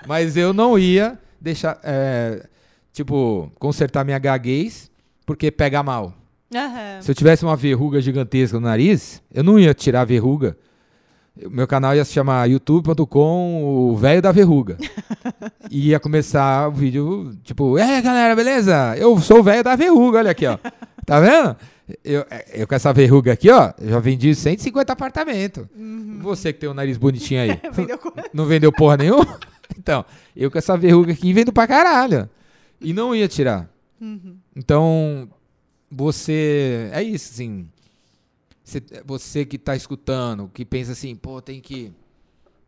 Mas eu não ia deixar, é, tipo, consertar minha gaguez, porque pega mal. Uhum. Se eu tivesse uma verruga gigantesca no nariz, eu não ia tirar a verruga meu canal ia se chamar youtube.com o velho da verruga. e ia começar o vídeo, tipo, é galera, beleza? Eu sou o velho da verruga, olha aqui, ó. Tá vendo? Eu, eu com essa verruga aqui, ó, já vendi 150 apartamentos. Você que tem o nariz bonitinho aí. Vendeu? Não vendeu porra nenhuma? Então, eu com essa verruga aqui vendo pra caralho. E não ia tirar. Então, você. É isso, assim. Você, você que tá escutando, que pensa assim, pô, tem que.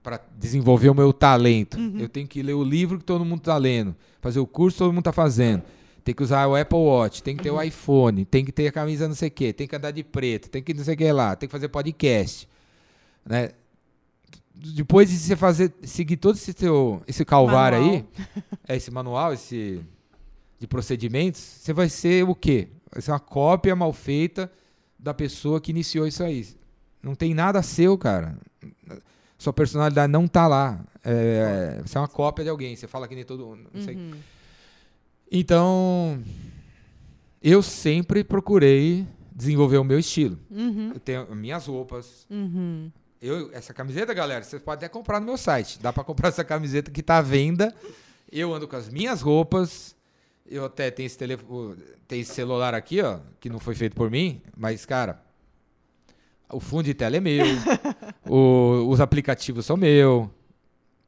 Pra desenvolver o meu talento, eu tenho que ler o livro que todo mundo tá lendo, fazer o curso que todo mundo tá fazendo. Tem que usar o Apple Watch, tem que ter o iPhone, tem que ter a camisa não sei o quê, tem que andar de preto, tem que não sei o que lá, tem que fazer podcast. Né? Depois de você fazer, seguir todo esse teu, esse calvário Manual. aí, é esse manual, esse de procedimentos, você vai ser o quê? Vai ser uma cópia mal feita da pessoa que iniciou isso aí. Não tem nada seu, cara. Sua personalidade não tá lá. É, você é uma cópia de alguém. Você fala que nem todo mundo. Uhum. Então, eu sempre procurei desenvolver o meu estilo. Uhum. Eu tenho minhas roupas. Uhum. Eu, essa camiseta, galera, vocês podem até comprar no meu site. Dá pra comprar essa camiseta que tá à venda. Eu ando com as minhas roupas. Eu até tenho esse, telefone, tem esse celular aqui, ó, que não foi feito por mim, mas, cara, o fundo de tela é meu. o- os aplicativos são meu.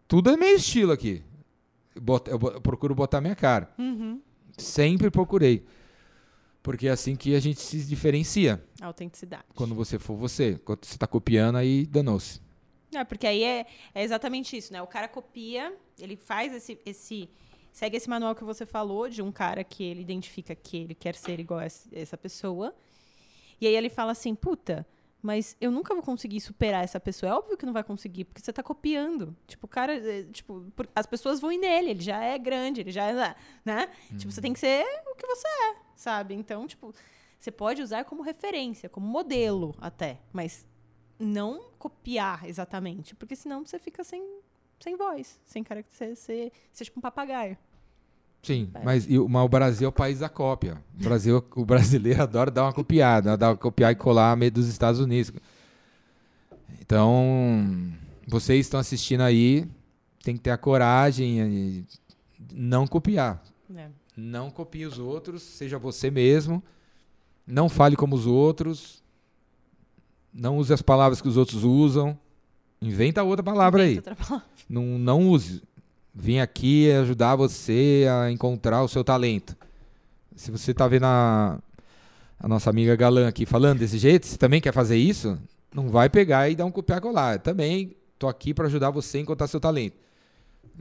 Tudo é meu estilo aqui. Eu, boto- eu eu procuro botar minha cara. Uhum. Sempre procurei. Porque é assim que a gente se diferencia. Autenticidade. Quando você for você. Quando você tá copiando, aí danou-se. É, porque aí é, é exatamente isso, né? O cara copia, ele faz esse, esse. Segue esse manual que você falou, de um cara que ele identifica que ele quer ser igual a essa pessoa. E aí ele fala assim, puta, mas eu nunca vou conseguir superar essa pessoa. É óbvio que não vai conseguir, porque você tá copiando. Tipo, o cara, é, tipo, as pessoas vão ir nele, ele já é grande, ele já é, né? Uhum. Tipo, você tem que ser o que você é, sabe? Então, tipo, você pode usar como referência, como modelo até, mas não copiar exatamente, porque senão você fica sem, sem voz, sem característica, você, você é tipo um papagaio. Sim, é. mas, mas, o Brasil é o país da cópia. O, Brasil, o brasileiro adora dar uma copiada, dar uma copiar e colar meio dos Estados Unidos. Então, vocês estão assistindo aí, tem que ter a coragem de não copiar. É. Não copie os outros, seja você mesmo. Não fale como os outros. Não use as palavras que os outros usam. Inventa outra palavra Inventa aí. Outra palavra. Não, não use vim aqui ajudar você a encontrar o seu talento. Se você está vendo a, a, nossa amiga Galã aqui falando desse jeito, você também quer fazer isso, não vai pegar e dar um copiar colar. Também tô aqui para ajudar você a encontrar seu talento.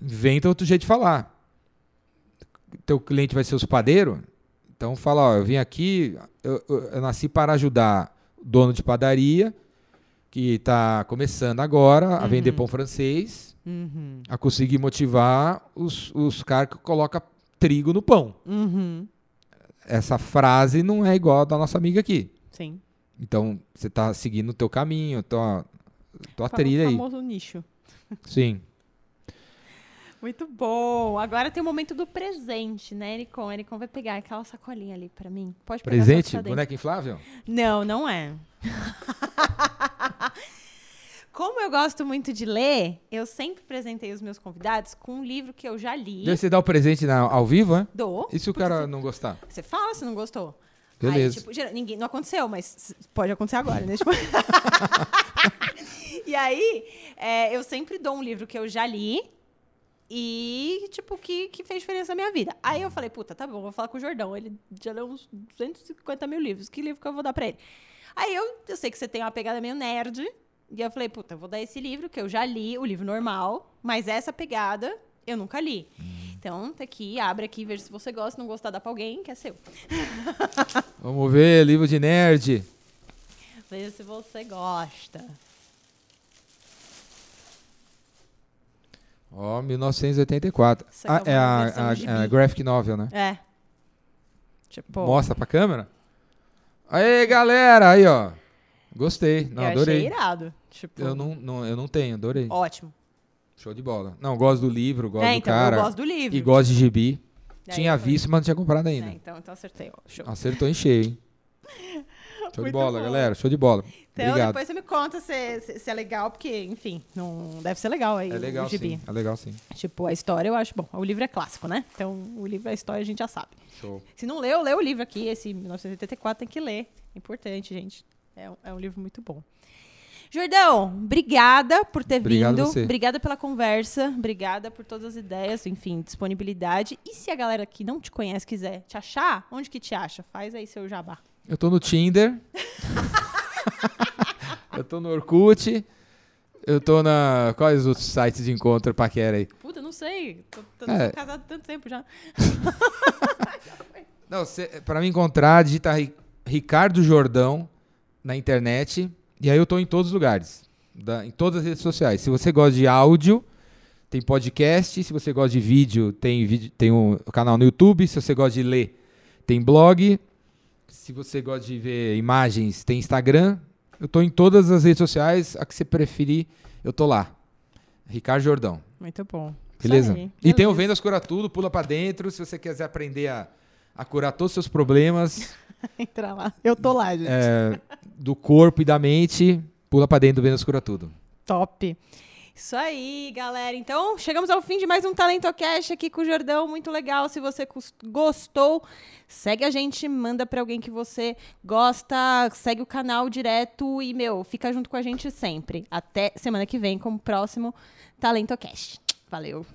Inventa outro jeito de falar. Teu cliente vai ser o padeiro, então fala, ó, eu vim aqui, eu, eu, eu nasci para ajudar o dono de padaria que está começando agora a uhum. vender pão francês Uhum. A conseguir motivar os, os caras que colocam trigo no pão. Uhum. Essa frase não é igual a da nossa amiga aqui. Sim. Então, você está seguindo o teu caminho, tua, tua trilha aí. O famoso nicho. Sim. Muito bom. Agora tem o momento do presente, né, Ericon? Ericon vai pegar aquela sacolinha ali para mim. Pode pegar Presente? Boneca inflável? Não, não é. Como eu gosto muito de ler, eu sempre apresentei os meus convidados com um livro que eu já li. Você dar o presente na, ao vivo, é? Dou. E se o cara não gostar? Você fala se não gostou. Beleza. Aí, tipo, ninguém, não aconteceu, mas pode acontecer agora, né? Tipo... e aí, é, eu sempre dou um livro que eu já li e, tipo, que, que fez diferença na minha vida. Aí eu falei, puta, tá bom, vou falar com o Jordão. Ele já leu uns 250 mil livros. Que livro que eu vou dar pra ele? Aí eu, eu sei que você tem uma pegada meio nerd. E eu falei, puta, eu vou dar esse livro, que eu já li, o livro normal, mas essa pegada eu nunca li. Hum. Então, tá aqui, abre aqui, veja se você gosta, se não gostar, dá pra alguém, que é seu. Vamos ver, livro de nerd. Veja se você gosta. Ó, oh, 1984. Ah, é, é a, a, a, graphic novel, né? É. Tipo... Mostra pra câmera. Aí, galera, aí, ó. Gostei, não, eu adorei. Achei irado. Tipo... Eu, não, não, eu não tenho, adorei. Ótimo. Show de bola. Não, gosto do livro, gosto é, então, do cara. Eu gosto do livro. E gosto de gibi. É, tinha visto, mas não tinha comprado ainda. É, então, então acertei. Ó, show. Acertou em cheio, hein? Show de bola, bom. galera. Show de bola. Então, Obrigado. depois você me conta se, se, se, é legal, porque, enfim, não deve ser legal aí. É legal, o gibi. sim. É legal, sim. Tipo, a história eu acho bom. O livro é clássico, né? Então, o livro, a história a gente já sabe. Show. Se não leu, lê o livro aqui. Esse 1984 tem que ler. Importante, gente. É, é um livro muito bom. Jordão, obrigada por ter Obrigado vindo. Você. Obrigada pela conversa. Obrigada por todas as ideias, enfim, disponibilidade. E se a galera que não te conhece quiser te achar, onde que te acha? Faz aí seu jabá. Eu tô no Tinder. eu tô no Orkut. Eu tô na. Quais os sites de encontro paquera aí? Puta, não sei. Tô, tô é. casado há tanto tempo já. não, cê, pra me encontrar, digita Ricardo Jordão na internet. E aí eu estou em todos os lugares, da, em todas as redes sociais. Se você gosta de áudio, tem podcast. Se você gosta de vídeo, tem, vídeo, tem um canal no YouTube. Se você gosta de ler, tem blog. Se você gosta de ver imagens, tem Instagram. Eu estou em todas as redes sociais. A que você preferir, eu tô lá. Ricardo Jordão. Muito bom. Beleza? E tem o Vendas Cura Tudo, pula para dentro. Se você quiser aprender a, a curar todos os seus problemas. Entra lá. Eu tô lá, gente. É, do corpo e da mente, pula pra dentro do Vênus Cura Tudo. Top. Isso aí, galera. Então, chegamos ao fim de mais um Talento Cash aqui com o Jordão. Muito legal. Se você gostou, segue a gente, manda para alguém que você gosta, segue o canal direto e, meu, fica junto com a gente sempre. Até semana que vem com o próximo Talento Cash. Valeu.